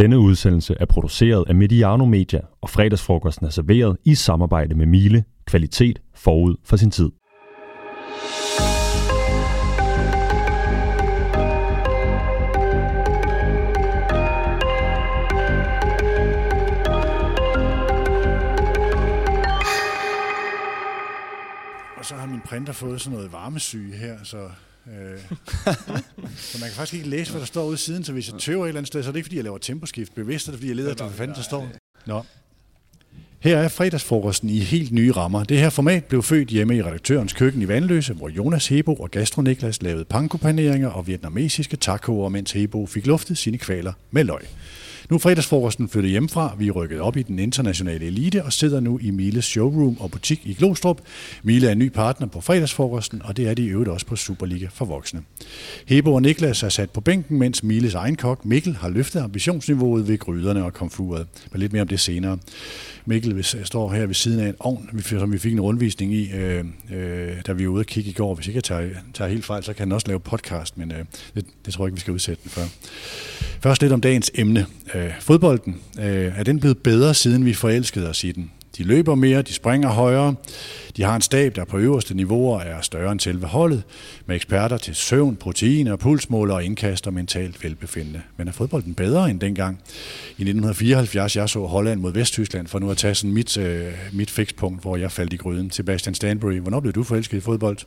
Denne udsendelse er produceret af Mediano Media, og fredagsfrokosten er serveret i samarbejde med Miele. Kvalitet forud for sin tid. Og så har min printer fået sådan noget varmesyge her, så, øh, så man kan faktisk ikke læse, hvad der står ude siden. Så hvis jeg tøver et eller andet sted, så er det ikke, fordi jeg laver temposkift bevidst, er det, fordi jeg leder efter, hvad fanden der står. Nå. Her er fredagsfrokosten i helt nye rammer. Det her format blev født hjemme i redaktørens køkken i Vandløse, hvor Jonas Hebo og Gastro Niklas lavede pankopaneringer og vietnamesiske tacoer, mens Hebo fik luftet sine kvaler med løg. Nu er fredagsfrokosten flyttet hjemmefra. Vi er rykket op i den internationale elite og sidder nu i Miles showroom og butik i Glostrup. Mile er en ny partner på fredagsfrokosten, og det er de i øvrigt også på Superliga for voksne. Hebo og Niklas er sat på bænken, mens Miles egen kok Mikkel har løftet ambitionsniveauet ved gryderne og komfuret. Men lidt mere om det senere. Mikkel hvis øh, står her ved siden af en ovn, vi- som vi fik en rundvisning i, øh, øh, da vi var ude og kigge i går. Hvis ikke jeg tager, tager helt fejl, så kan han også lave podcast, men øh, det, det tror jeg ikke, vi skal udsætte den for. Først lidt om dagens emne. Øh, Øh, fodbolden. Øh, er den blevet bedre, siden vi forelskede os i den? De løber mere, de springer højere. De har en stab, der på øverste niveauer er større end selve holdet, med eksperter til søvn, proteiner, pulsmåler og indkast og mentalt velbefindende. Men er fodbolden bedre end dengang? I 1974, jeg så Holland mod Vesttyskland, for nu at tage sådan mit, øh, mit fikspunkt, hvor jeg faldt i gryden. Sebastian Stanbury, hvornår blev du forelsket i fodbold?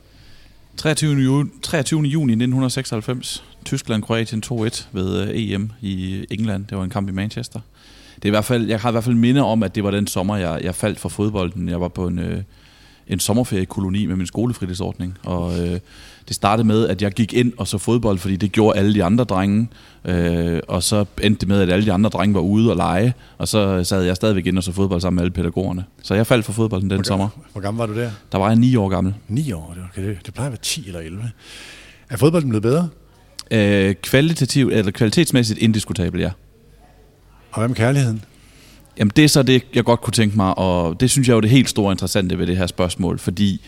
23. Juni, 23. juni 1996. Tyskland-Kroatien 2-1 ved øh, EM i England. Det var en kamp i Manchester. Det er i hvert fald, jeg har i hvert fald minde om, at det var den sommer, jeg, jeg faldt for fodbolden. Jeg var på en, øh, en sommerferiekoloni med min skolefritidsordning, og øh, det startede med, at jeg gik ind og så fodbold, fordi det gjorde alle de andre drenge, øh, og så endte det med, at alle de andre drenge var ude og lege, og så sad jeg stadigvæk ind og så fodbold sammen med alle pædagogerne. Så jeg faldt for fodbolden den sommer. Hvor gammel var du der? Der var jeg ni år gammel. 9 år, det, okay, det, det plejer at være 10 eller 11. Er fodbolden blevet bedre? Øh, kvalitativt eller kvalitetsmæssigt indiskutabel, ja. Og hvad med kærligheden? Jamen det er så det, jeg godt kunne tænke mig, og det synes jeg jo det helt store interessante ved det her spørgsmål, fordi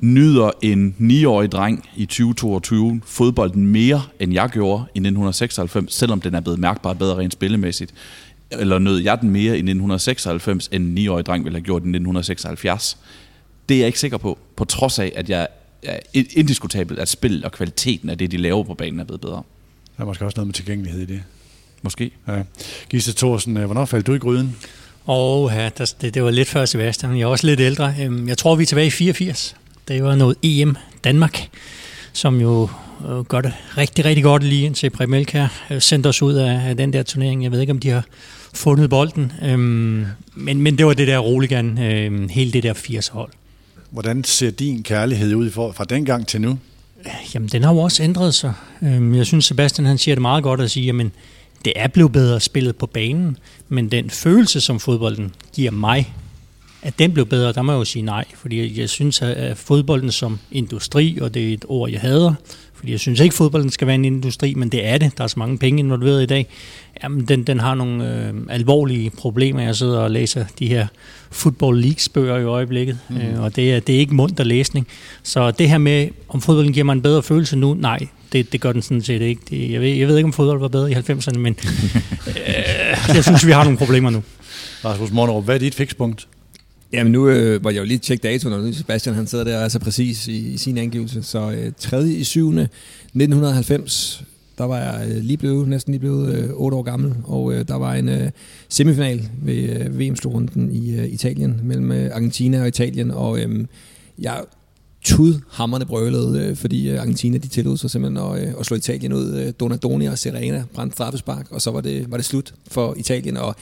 nyder en 9-årig dreng i 2022 fodbolden mere, end jeg gjorde i 1996, selvom den er blevet mærkbart bedre rent spillemæssigt, eller nød jeg den mere i 1996, end en 9-årig dreng ville have gjort i 1976? Det er jeg ikke sikker på, på trods af, at jeg er indiskutabelt, at spil og kvaliteten af det, de laver på banen, er blevet bedre. Der er måske også noget med tilgængelighed i det. Måske. Ja. Gisle Thorsen, øh, hvornår faldt du i gryden? Og ja, der, det, det var lidt før Sebastian, jeg er også lidt ældre. Øhm, Jeg tror, vi er tilbage i 84. Det var noget EM Danmark, som jo øh, gør det rigtig, rigtig godt lige indtil Præm Elkær øh, sendte os ud af, af den der turnering. Jeg ved ikke, om de har fundet bolden, øhm, men, men det var det der roligan, øh, hele det der 80-hold. Hvordan ser din kærlighed ud for, fra dengang til nu? Jamen, den har jo også ændret sig. Øhm, Jeg synes, Sebastian han siger det meget godt at sige, jamen, det er blevet bedre spillet på banen, men den følelse, som fodbolden giver mig, at den blev bedre, der må jeg jo sige nej. Fordi jeg synes, at fodbolden som industri, og det er et ord, jeg hader, fordi jeg synes ikke, at fodbolden skal være en industri, men det er det. Der er så mange penge involveret i dag. Jamen, den, den har nogle øh, alvorlige problemer. Jeg sidder og læser de her Football Leagues bøger i øjeblikket, mm. øh, og det er, det er ikke munter læsning. Så det her med, om fodbolden giver mig en bedre følelse nu, nej, det, det gør den sådan set ikke. Det, jeg, ved, jeg ved ikke, om fodbold var bedre i 90'erne, men øh, jeg synes, vi har nogle problemer nu. Rasmus Monnerup, hvad er dit fikspunkt? Jamen nu øh, var jeg jo lige tjekke datoen, og Sebastian han sidder der og er så præcis i, i sin angivelse. Så øh, 3. i 7. 1990, der var jeg øh, lige blevet, næsten lige blevet øh, 8 år gammel, og øh, der var en øh, semifinal ved øh, VM-slutrunden i øh, Italien, mellem øh, Argentina og Italien, og øh, jeg tudhammerne brølede, øh, fordi øh, Argentina de tillod sig simpelthen at, øh, at slå Italien ud. Øh, Donadoni og Serena brændte straffespark, og så var det, var det slut for Italien, og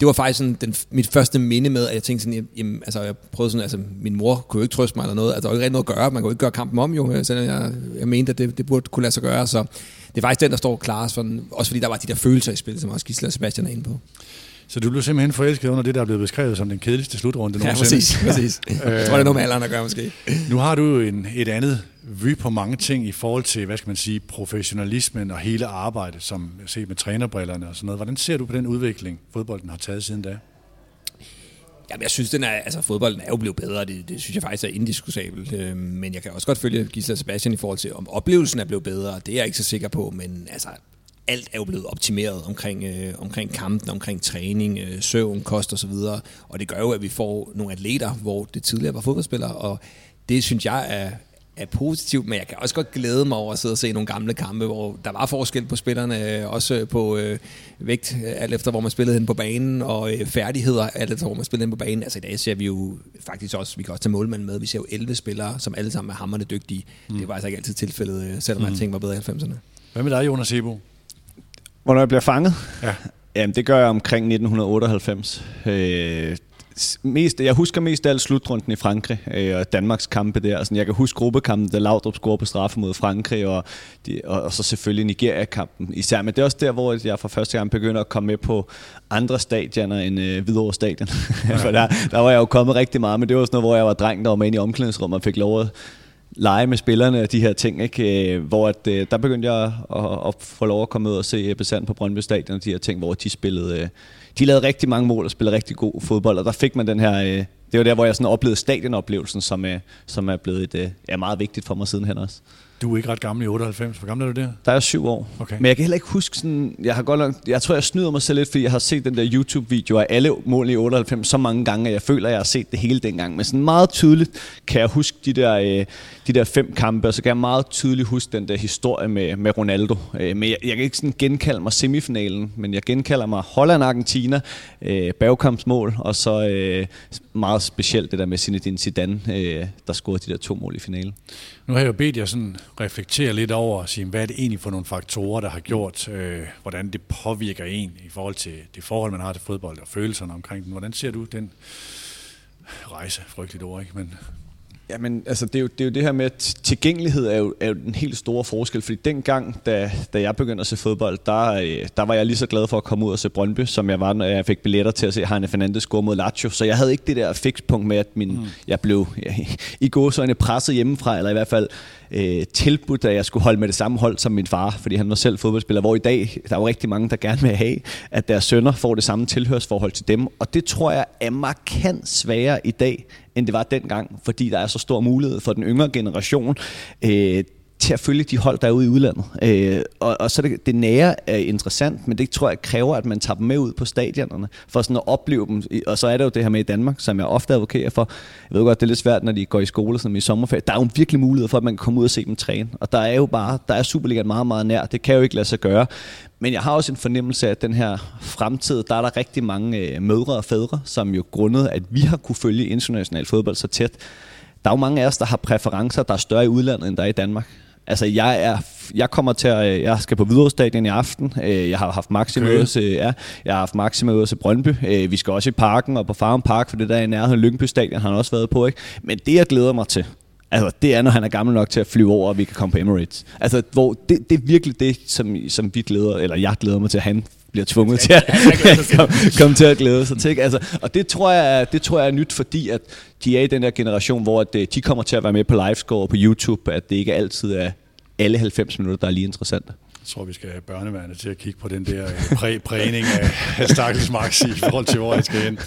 det var faktisk sådan den, mit første minde med, at jeg tænkte sådan, jamen, altså jeg prøvede sådan, altså min mor kunne jo ikke trøste mig eller noget, altså der var ikke rigtig noget at gøre, man kunne ikke gøre kampen om jo, øh, selvom jeg, jeg mente, at det, det burde kunne lade sig gøre, så det er faktisk den, der står klar, sådan, også fordi der var de der følelser i spillet, som også Gisela og Sebastian er inde på. Så du blev simpelthen forelsket under det, der er blevet beskrevet som den kedeligste slutrunde Ja, nogensinde. præcis, præcis. Jeg tror, det er noget med alderen at gøre måske. Nu har du en, et andet vy på mange ting i forhold til, hvad skal man sige, professionalismen og hele arbejdet, som set med trænerbrillerne og sådan noget. Hvordan ser du på den udvikling, fodbolden har taget siden da? Jamen, jeg synes, den er, altså, fodbolden er jo blevet bedre, det, det synes jeg faktisk er indiskutabelt. Øh, men jeg kan også godt følge Gisela Sebastian i forhold til, om oplevelsen er blevet bedre. Det er jeg ikke så sikker på, men altså, alt er jo blevet optimeret omkring, øh, omkring kampen, omkring træning, øh, søvn, kost osv. Og, og det gør jo, at vi får nogle atleter, hvor det tidligere var fodboldspillere, og det synes jeg er, er positivt, men jeg kan også godt glæde mig over at sidde og se nogle gamle kampe, hvor der var forskel på spillerne, øh, også på øh, vægt, alt efter hvor man spillede hen på banen, og øh, færdigheder, alt efter hvor man spillede hen på banen. Altså i dag ser vi jo faktisk også, vi kan også tage målmanden med, vi ser jo 11 spillere, som alle sammen er hammerne dygtige. Mm. Det var altså ikke altid tilfældet, øh, selvom mm. tænkte var bedre i 90'erne. Hvad med dig, Jonas Ebo? Hvornår jeg bliver fanget? Ja. Jamen, det gør jeg omkring 1998. Øh, mest, jeg husker mest af alt slutrunden i Frankrig øh, og Danmarks kampe der. Altså, jeg kan huske gruppekampen, da Laudrup scorede på straffe mod Frankrig, og, de, og, og så selvfølgelig Nigeria-kampen især. Men det er også der, hvor jeg for første gang begynder at komme med på andre stadioner end øh, Hvidovre Stadion. for der, der var jeg jo kommet rigtig meget, men det var sådan noget, hvor jeg var dreng, der var med ind i omklædningsrummet og fik lov at lege med spillerne og de her ting, ikke? Øh, hvor at, øh, der begyndte jeg at, at, få lov at komme ud og se øh, Ebbe Sand på Brøndby Stadion og de her ting, hvor de spillede, de lavede rigtig mange mål og spillede rigtig god fodbold, og der fik man den her, det var der, hvor jeg sådan oplevede stadionoplevelsen, som som er blevet et, er meget vigtigt for mig sidenhen også. Du er ikke ret gammel i 98. Hvor gammel er du der? Der er syv år. Okay. Men jeg kan heller ikke huske sådan... Jeg, har godt nok, jeg tror, jeg snyder mig selv lidt, fordi jeg har set den der YouTube-video af alle mål i 98 så mange gange, at jeg føler, at jeg har set det hele dengang. Men sådan meget tydeligt kan jeg huske de der, øh, de der fem kampe, og så kan jeg meget tydeligt huske den der historie med, med Ronaldo. Øh, men jeg, jeg kan ikke sådan genkalde mig semifinalen, men jeg genkalder mig Holland-Argentina, øh, bagkampsmål, og så øh, meget specielt det der med Zinedine Zidane, øh, der scorede de der to mål i finalen. Nu har jeg jo bedt jer sådan reflektere lidt over og sige, hvad er det egentlig for nogle faktorer, der har gjort, øh, hvordan det påvirker en i forhold til det forhold, man har til fodbold og følelserne omkring den. Hvordan ser du den rejse? Frygteligt ord, ikke? Men Jamen, altså det er, jo, det er jo det her med, at tilgængelighed er jo, er jo en helt store forskel, fordi dengang, da, da jeg begyndte at se fodbold, der, øh, der var jeg lige så glad for at komme ud og se Brøndby, som jeg var, når jeg fik billetter til at se Heine Fernandes score mod Lazio, så jeg havde ikke det der fikspunkt med, at min, mm. jeg blev ja, i gåsøjne presset hjemmefra, eller i hvert fald øh, tilbudt, at jeg skulle holde med det samme hold som min far, fordi han var selv fodboldspiller, hvor i dag, der er jo rigtig mange, der gerne vil have, at deres sønner får det samme tilhørsforhold til dem, og det tror jeg er markant sværere i dag, end det var dengang, fordi der er så stor mulighed for den yngre generation øh, til at følge de hold, der er ude i udlandet. Øh, og, og så det, det nære er interessant, men det tror jeg kræver, at man tager dem med ud på stadionerne, for sådan at opleve dem. Og så er det jo det her med i Danmark, som jeg ofte advokerer for. Jeg ved godt, det er lidt svært, når de går i skole som i sommerferie. Der er jo en virkelig mulighed for, at man kan komme ud og se dem træne. Og der er jo bare, der er Superligaen meget, meget nær. Det kan jo ikke lade sig gøre. Men jeg har også en fornemmelse af, at den her fremtid, der er der rigtig mange øh, mødre og fædre, som jo grundet, at vi har kunne følge international fodbold så tæt. Der er jo mange af os, der har præferencer, der er større i udlandet, end der er i Danmark. Altså, jeg, er, jeg kommer til at, øh, jeg skal på Hvidovre Stadion i aften. Øh, jeg har haft Maxime okay. til, ja, jeg har haft Maxime ude til Brøndby. Øh, vi skal også i parken og på Farm Park, for det der i nærheden Lyngby Stadion har han også været på. Ikke? Men det, jeg glæder mig til, Altså, det er, når han er gammel nok til at flyve over, og vi kan komme på Emirates. Altså, hvor det, det er virkelig det, som, som vi glæder, eller jeg glæder mig til, at han bliver tvunget til at komme, komme til at glæde sig til. Ikke? Altså, og det tror, jeg, det tror jeg er nyt, fordi at de er i den der generation, hvor at, øh, de kommer til at være med på livescore på YouTube, at det ikke altid er alle 90 minutter, der er lige interessante. Jeg tror, vi skal have børneværende til at kigge på den der øh, præ prægning af Stakkels Max i forhold til, hvor jeg skal hen.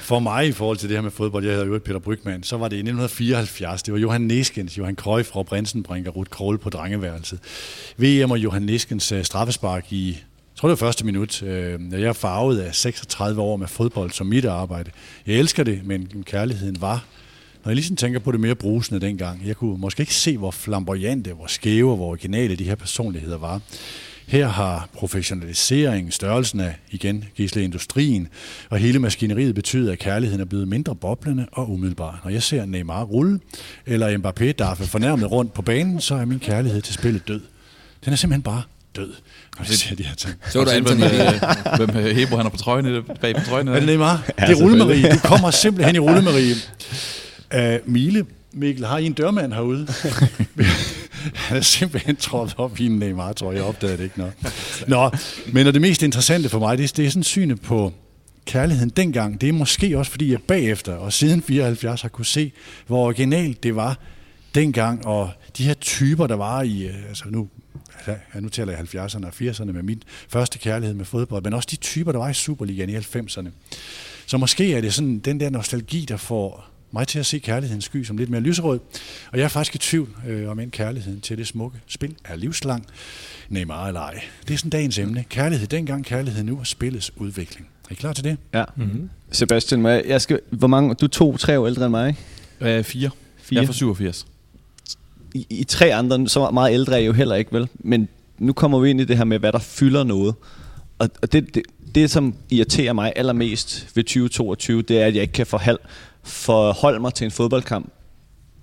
For mig i forhold til det her med fodbold, jeg hedder jo Peter Brygman, så var det i 1974. Det var Johan Neskens, Johan Cruyff, Rob Brinsen, og Ruth Krohl på drengeværelset. VM og Johan Neskens øh, straffespark i tror, det var første minut. Øh, jeg er farvet af 36 år med fodbold som mit arbejde. Jeg elsker det, men kærligheden var når jeg ligesom tænker på det mere brusende dengang, jeg kunne måske ikke se, hvor flamboyante, hvor skæve og hvor originale de her personligheder var. Her har professionaliseringen, størrelsen af, igen, gisle industrien og hele maskineriet betydet, at kærligheden er blevet mindre boblende og umiddelbar. Når jeg ser Neymar rulle, eller Mbappé daffe fornærmet rundt på banen, så er min kærlighed til spillet død. Den er simpelthen bare død, når jeg ser de her ting. Så du Anthony, hvem, hvem Hebro han er på trøjen, bag på trøjen? Er det Neymar? Ja, det er Rullemarie. Du kommer simpelthen i Rullemarie. Uh, Mile, Mikkel, har I en dørmand herude? Han er simpelthen trådt op i en Neymar, tror jeg. opdagede det ikke nok. Nå, men det mest interessante for mig, det er, det er sådan synet på kærligheden dengang. Det er måske også, fordi jeg bagefter og siden 74 har kunne se, hvor originalt det var dengang, og de her typer, der var i, øh, altså nu, ja, nu taler jeg 70'erne og 80'erne med min første kærlighed med fodbold, men også de typer, der var i Superligaen i 90'erne. Så måske er det sådan den der nostalgi, der får mig til at se kærlighedens sky som lidt mere lyserød. Og jeg er faktisk i tvivl øh, om en kærligheden til det smukke spil er livslang. Neymar eller ej. Det er sådan dagens emne. Kærlighed dengang, kærlighed nu og spillets udvikling. Er I klar til det? Ja. Mm-hmm. Sebastian, jeg skal, hvor mange, du er to, tre år ældre end mig, ikke? Øh, fire. fire. Jeg er fra 87. I, I tre andre, så meget ældre er I jo heller ikke, vel? Men nu kommer vi ind i det her med, hvad der fylder noget. Og, og det, det, det, som irriterer mig allermest ved 2022, det er, at jeg ikke kan forholde, forholde mig til en fodboldkamp,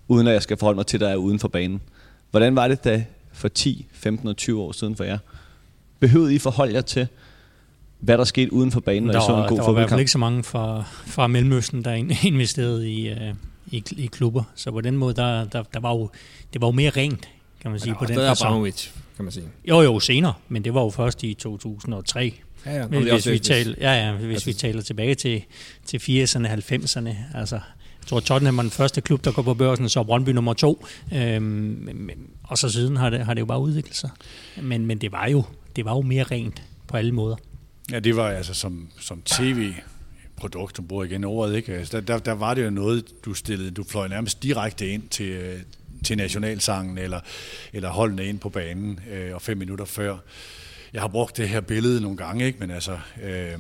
uden at jeg skal forholde mig til, der er uden for banen. Hvordan var det da for 10, 15 og 20 år siden for jer? Behøvede I forholde jer til, hvad der skete uden for banen, når der I så en god fodboldkamp? Der var i hvert fald ikke så mange fra, fra Mellemøsten, der investerede i, uh, i, i klubber. Så på den måde, der, der, der var jo, det var jo mere rent, kan man sige, på den facon. kan man sige. Jo, jo, senere, men det var jo først i 2003. Ja, ja, hvis, hvis, vi taler, ja, ja, hvis altså, vi taler tilbage til, til 80'erne, 90'erne, altså jeg tror, Tottenham var den første klub, der går på børsen, så Brøndby nummer to. Øhm, og så siden har det, har det jo bare udviklet sig. Men, men det, var jo, det var jo mere rent på alle måder. Ja, det var altså som, som tv produkt, som bruger igen ordet, ikke? Altså, der, der, der var det jo noget, du stillede, du fløj nærmest direkte ind til, øh, til nationalsangen, eller, eller holdene ind på banen, øh, og fem minutter før. Jeg har brugt det her billede nogle gange, ikke? men altså, øh,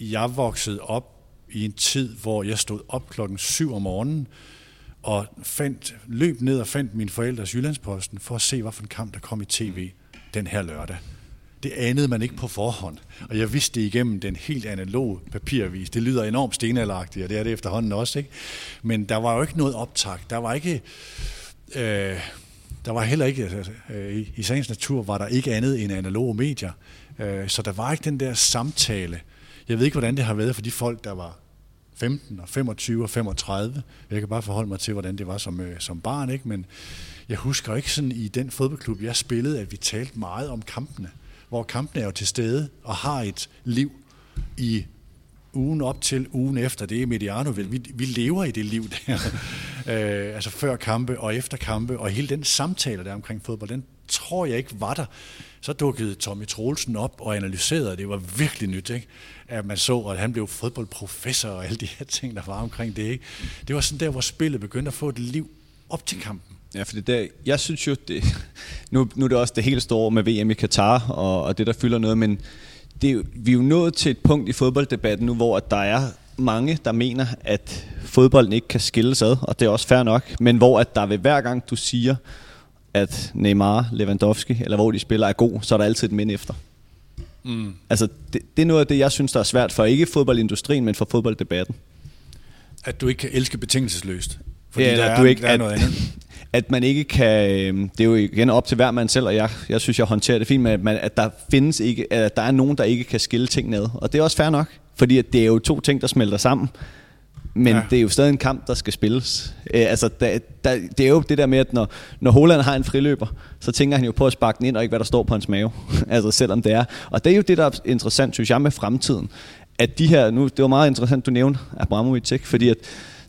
jeg voksede op i en tid, hvor jeg stod op klokken 7 om morgenen, og fandt, løb ned og fandt min forældres Jyllandsposten for at se, hvilken kamp der kom i tv den her lørdag. Det anede man ikke på forhånd. Og jeg vidste det igennem den helt analog papiravis. Det lyder enormt stenalderagtigt, og det er det efterhånden også. Ikke? Men der var jo ikke noget optag. Der var ikke... Øh, der var heller ikke, altså, øh, i, i sagens natur var der ikke andet end analoge medier. Øh, så der var ikke den der samtale. Jeg ved ikke, hvordan det har været for de folk, der var 15 og 25 og 35. Jeg kan bare forholde mig til, hvordan det var som, øh, som barn, ikke? men jeg husker ikke sådan i den fodboldklub, jeg spillede, at vi talte meget om kampene hvor kampene er jo til stede og har et liv i ugen op til ugen efter. Det er Mediano vel. Vi, vi lever i det liv der. øh, altså før kampe og efter kampe, og hele den samtale der omkring fodbold, den tror jeg ikke var der. Så dukkede Tommy Troelsen op og analyserede, det var virkelig nyt, ikke? at man så, at han blev fodboldprofessor og alle de her ting, der var omkring det. Ikke? Det var sådan der, hvor spillet begyndte at få et liv op til kampen. Ja, for det der, jeg synes jo, det, nu, nu er det også det helt store med VM i Katar, og, og det der fylder noget, men det vi er jo nået til et punkt i fodbolddebatten nu, hvor at der er mange, der mener, at fodbolden ikke kan skilles ad, og det er også fair nok, men hvor at der ved hver gang, du siger, at Neymar, Lewandowski, eller hvor de spiller er god, så er der altid et mind efter. Mm. Altså, det, det er noget af det, jeg synes, der er svært for ikke fodboldindustrien, men for fodbolddebatten. At du ikke kan elske betingelsesløst. Fordi ja, der, er, du ikke, der er noget andet at man ikke kan, øhm, det er jo igen op til hver mand selv, og jeg, jeg synes, jeg håndterer det fint med, at, man, at der findes ikke, at der er nogen, der ikke kan skille ting ned. Og det er også fair nok, fordi at det er jo to ting, der smelter sammen. Men ja. det er jo stadig en kamp, der skal spilles. Æ, altså, der, der, det er jo det der med, at når, når Holland har en friløber, så tænker han jo på at sparke den ind, og ikke hvad der står på hans mave. altså selvom det er. Og det er jo det, der er interessant, synes jeg, med fremtiden. At de her, nu, det var meget interessant, du nævnte Abramovic, ikke? fordi at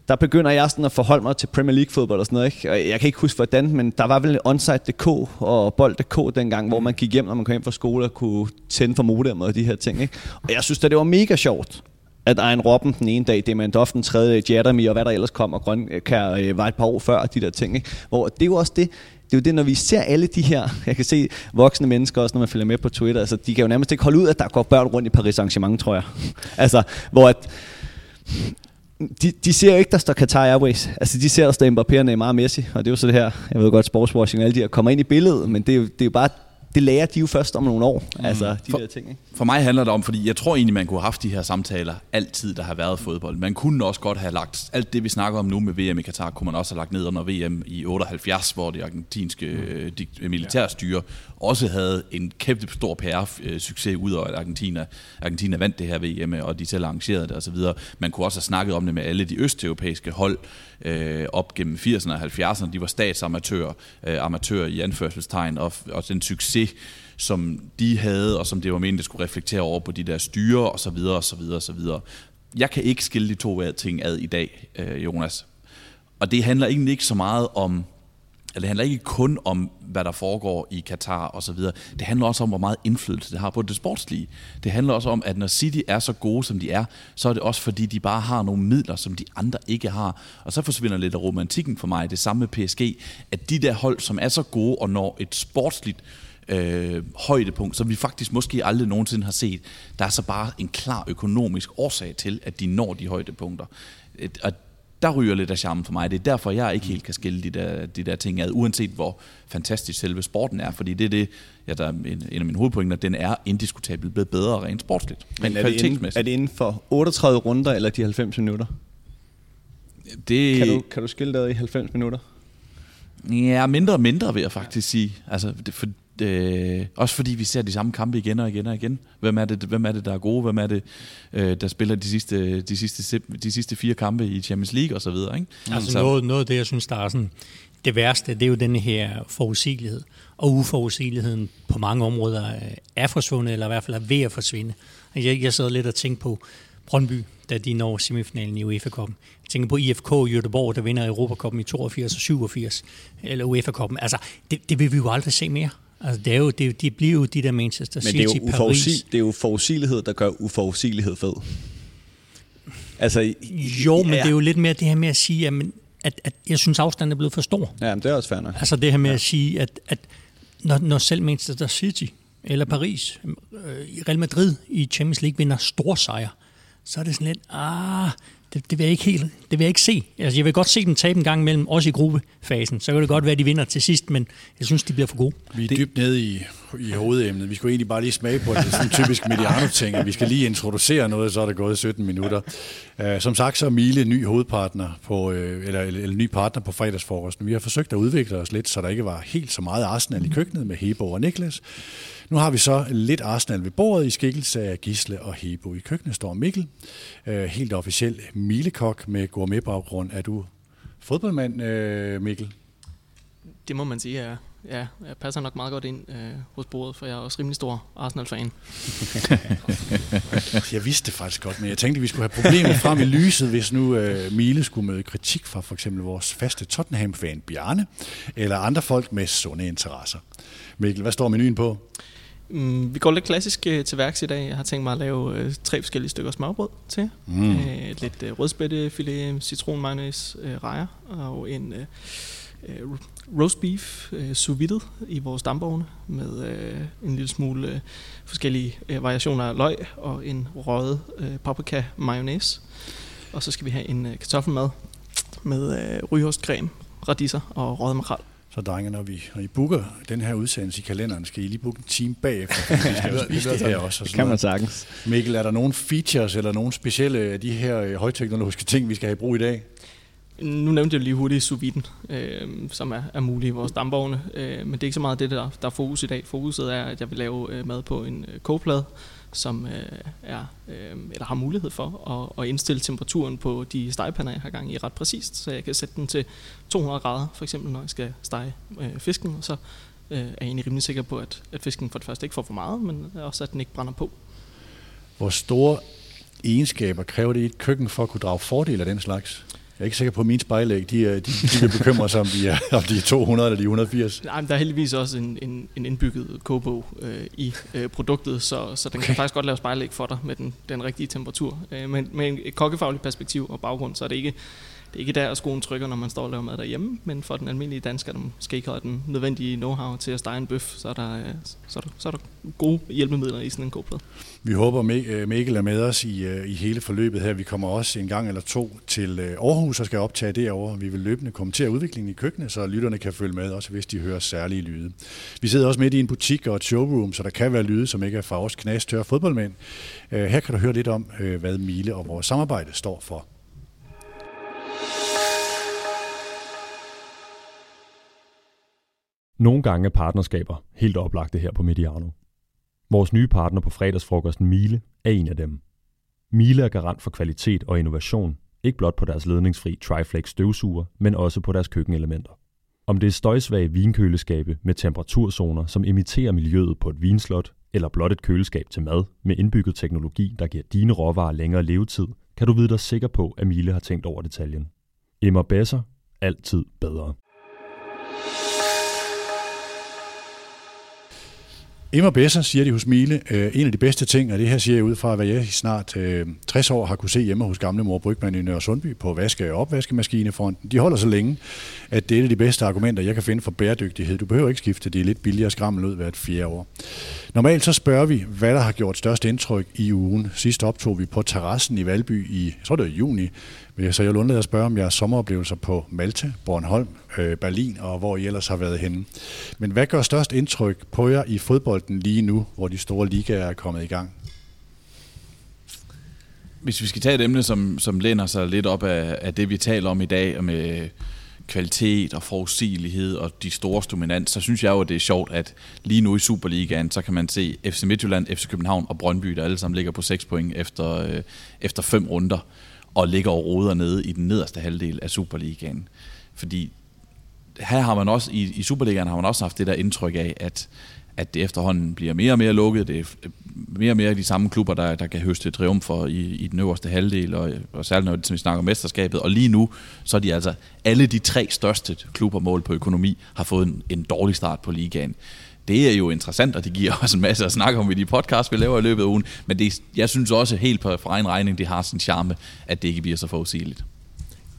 der begynder jeg sådan at forholde mig til Premier League fodbold og sådan noget. Ikke? Og jeg kan ikke huske hvordan, men der var vel onsite.dk og bold.dk dengang, hvor man gik hjem, når man kom hjem fra skole og kunne tænde for modem og de her ting. Ikke? Og jeg synes da, det var mega sjovt at Ejn Robben den ene dag, det med en den tredje, Jadami og hvad der ellers kom, og Grønkær øh, øh, var et par år før, de der ting. Ikke? Hvor det er jo også det, det er jo det, når vi ser alle de her, jeg kan se voksne mennesker også, når man følger med på Twitter, altså de kan jo nærmest ikke holde ud, at der går børn rundt i Paris Saint-Germain, tror jeg. altså, hvor at, de, de ser jo ikke, der står Qatar Airways. Altså, de ser, der står Mbappé og Neymar Messi, og det er jo så det her, jeg ved godt, sportswashing og alle de her kommer ind i billedet, men det er jo, det er jo bare det lærer de jo først om nogle år, mm. altså de for, der ting. Ikke? For mig handler det om, fordi jeg tror egentlig, man kunne have haft de her samtaler altid, der har været fodbold. Man kunne også godt have lagt, alt det vi snakker om nu med VM i Katar, kunne man også have lagt ned under VM i 78, hvor det argentinske mm. de, militærstyre også havde en kæmpe stor PR-succes ud af, at Argentina, Argentina vandt det her VM, og de selv arrangerede det osv. Man kunne også have snakket om det med alle de østeuropæiske hold øh, op gennem 80'erne og 70'erne. De var statsamatører, øh, amatører i anførselstegn, og, og den succes, som de havde, og som det var meningen, det skulle reflektere over på de der styre, og så videre, og så videre, og så videre. Jeg kan ikke skille de to ting ad i dag, øh, Jonas. Og det handler egentlig ikke så meget om det handler ikke kun om, hvad der foregår i Katar og så videre. Det handler også om, hvor meget indflydelse det har på det sportslige. Det handler også om, at når City er så gode, som de er, så er det også fordi, de bare har nogle midler, som de andre ikke har. Og så forsvinder lidt af romantikken for mig. Det samme med PSG, at de der hold, som er så gode og når et sportsligt øh, højdepunkt, som vi faktisk måske aldrig nogensinde har set, der er så bare en klar økonomisk årsag til, at de når de højdepunkter. Og der ryger lidt af charmen for mig. Det er derfor, jeg ikke helt kan skille de der, de der ting ad, uanset hvor fantastisk selve sporten er. Fordi det er det, ja, der er en, en af mine hovedpointer, den er indiskutabelt blevet bedre rent sportsligt. Men er det, inden, er det inden for 38 runder eller de 90 minutter? Det... Kan, du, kan du skille det i 90 minutter? Ja, mindre og mindre vil jeg faktisk sige. Altså, det, for, øh, også fordi vi ser de samme kampe igen og igen og igen. Hvem er det, hvem er det der er gode? Hvem er det, øh, der spiller de sidste, de, sidste, de sidste fire kampe i Champions League og så videre? Ikke? Altså så. Noget, noget af det, jeg synes, der er sådan, det værste, det er jo denne her forudsigelighed. Og uforudsigeligheden på mange områder er forsvundet, eller i hvert fald er ved at forsvinde. Jeg, jeg sad lidt og tænkte på Brøndby, da de når semifinalen i UEFA-koppen. Jeg tænker på IFK i Göteborg, der vinder Europakoppen i 82 og 87, eller UEFA-koppen. Altså, det, det vil vi jo aldrig se mere. Altså, det, er jo, det, de bliver jo de der Manchester City, Men det er jo, Paris. det er jo forudsigelighed, der gør uforudsigelighed fed. Altså, jo, men ja. det er jo lidt mere det her med at sige, at, at, at jeg synes, afstanden er blevet for stor. Ja, men det er også fair nok. Altså det her med ja. at sige, at, at når, når selv Manchester City eller Paris, øh, Real Madrid i Champions League vinder stor sejr, så er det sådan lidt, ah, det, det vil jeg ikke helt, det vil jeg ikke se. Altså, jeg vil godt se dem tabe en gang imellem, også i gruppefasen. Så kan det godt være, at de vinder til sidst, men jeg synes, de bliver for gode. Vi er dybt nede i, i hovedemnet. Vi skulle egentlig bare lige smage på det. Det er sådan en typisk Mediano-ting, vi skal lige introducere noget, så er det gået 17 minutter. Uh, som sagt, så er Mile ny hovedpartner på, uh, eller, eller, eller, ny partner på fredagsfrokosten. Vi har forsøgt at udvikle os lidt, så der ikke var helt så meget Arsenal i køkkenet med Hebo og Niklas. Nu har vi så lidt Arsenal ved bordet i skikkelse af Gisle og Hebo. I køkkenet står Mikkel, øh, helt officiel milekok med gourmetbaggrund. Er du fodboldmand, øh, Mikkel? Det må man sige, ja. Ja, jeg passer nok meget godt ind øh, hos bordet, for jeg er også rimelig stor Arsenal-fan. jeg vidste det faktisk godt, men jeg tænkte, at vi skulle have problemer frem i lyset, hvis nu øh, Mile skulle møde kritik fra for eksempel vores faste Tottenham-fan Bjarne, eller andre folk med sunde interesser. Mikkel, hvad står menuen på? Mm, vi går lidt klassisk øh, til værks i dag. Jeg har tænkt mig at lave øh, tre forskellige stykker smørbrød til. Mm. Øh, lidt øh, rødspættefilet, citron, mayonnaise, øh, rejer og en øh, øh, roast beef øh, sous vide i vores dampovne med øh, en lille smule øh, forskellige øh, variationer af løg og en røget øh, paprika mayonnaise. Og så skal vi have en øh, kartoffelmad med øh, rygeostcreme, radiser og røget makrel. Så drenge, når, vi, når I booker den her udsendelse i kalenderen, skal I lige booke en time bagefter, vi skal jo spise det her også. Og det kan man sagtens. Mikkel, er der nogle features eller nogle specielle af de her øh, højteknologiske ting, vi skal have i brug i dag? Nu nævnte jeg lige hurtigt sous øh, som er, er mulig i vores dampvogne, øh, men det er ikke så meget det, der, der er fokus i dag. Fokuset er, at jeg vil lave øh, mad på en øh, kogeplade, som øh, er, øh, eller har mulighed for at, at indstille temperaturen på de stegepander, jeg har gang i ret præcist, så jeg kan sætte den til 200 grader, for eksempel når jeg skal stege øh, fisken, og så øh, er jeg egentlig rimelig sikker på, at, at fisken for det første ikke får for meget, men også at den ikke brænder på. Hvor store egenskaber kræver det i et køkken for at kunne drage fordel af den slags? Jeg er ikke sikker på, at mine spejlæg, de, de, de vil bekymre sig, om de, er, om de er 200 eller de 180. Nej, men der er heldigvis også en, en, en indbygget kogebog øh, i øh, produktet, så, så den okay. kan faktisk godt lave spejlæg for dig med den, den rigtige temperatur. Øh, men med et kokkefagligt perspektiv og baggrund, så er det ikke det er ikke der, at skoen trykker, når man står og laver mad derhjemme, men for den almindelige dansker, der måske ikke har den nødvendige know-how til at stege en bøf, så er der, øh, så er der, så er der gode hjælpemidler i sådan en kogeplade. Vi håber, øh, Mikkel er med os i, øh, i hele forløbet her. Vi kommer også en gang eller to til øh, Aarhus og skal optage derovre. Vi vil løbende kommentere udviklingen i køkkenet, så lytterne kan følge med, også hvis de hører særlige lyde. Vi sidder også midt i en butik og et showroom, så der kan være lyde, som ikke er fra os knastørre fodboldmænd. Her kan du høre lidt om, hvad Mile og vores samarbejde står for. Nogle gange er partnerskaber helt oplagte her på Mediano. Vores nye partner på fredagsfrokosten Miele er en af dem. Miele er garant for kvalitet og innovation, ikke blot på deres ledningsfri Triflex støvsuger, men også på deres køkkenelementer. Om det er støjsvage vinkøleskabe med temperaturzoner, som imiterer miljøet på et vinslot, eller blot et køleskab til mad med indbygget teknologi, der giver dine råvarer længere levetid, kan du vide dig sikker på, at Miele har tænkt over detaljen. Emmer Besser. Altid bedre. Immer bedre, siger de hos Mile. Øh, en af de bedste ting, og det her siger jeg ud fra, hvad jeg i snart øh, 60 år har kunne se hjemme hos gamle mor Brygman i Nørre Sundby på vaske- og opvaskemaskinefronten. De holder så længe, at det er et af de bedste argumenter, jeg kan finde for bæredygtighed. Du behøver ikke skifte det er lidt billigere skrammel ud hvert fjerde år. Normalt så spørger vi, hvad der har gjort størst indtryk i ugen. Sidst optog vi på terrassen i Valby i, jeg tror det var juni, så jeg vil undlade at spørge om jeres sommeroplevelser på Malte, Bornholm, øh, Berlin og hvor I ellers har været henne. Men hvad gør størst indtryk på jer i fodbolden lige nu, hvor de store ligaer er kommet i gang? Hvis vi skal tage et emne, som, som læner sig lidt op af, af det, vi taler om i dag, med kvalitet og forudsigelighed og de store dominans, så synes jeg jo, at det er sjovt, at lige nu i Superligaen, så kan man se FC Midtjylland, FC København og Brøndby, der alle sammen ligger på 6 point efter, øh, efter fem runder og ligger og roder nede i den nederste halvdel af Superligaen. Fordi her har man også, i, i Superligaen har man også haft det der indtryk af, at, at det efterhånden bliver mere og mere lukket. Det er mere og mere de samme klubber, der, der kan høste triumfer i, i den øverste halvdel, og, og særligt når vi snakker om mesterskabet. Og lige nu, så er de altså, alle de tre største klubber mål på økonomi, har fået en, en dårlig start på ligaen det er jo interessant, og det giver også en masse at snakke om i de podcast, vi laver i løbet af ugen. Men det, jeg synes også helt på for egen regning, det har sin charme, at det ikke bliver så forudsigeligt.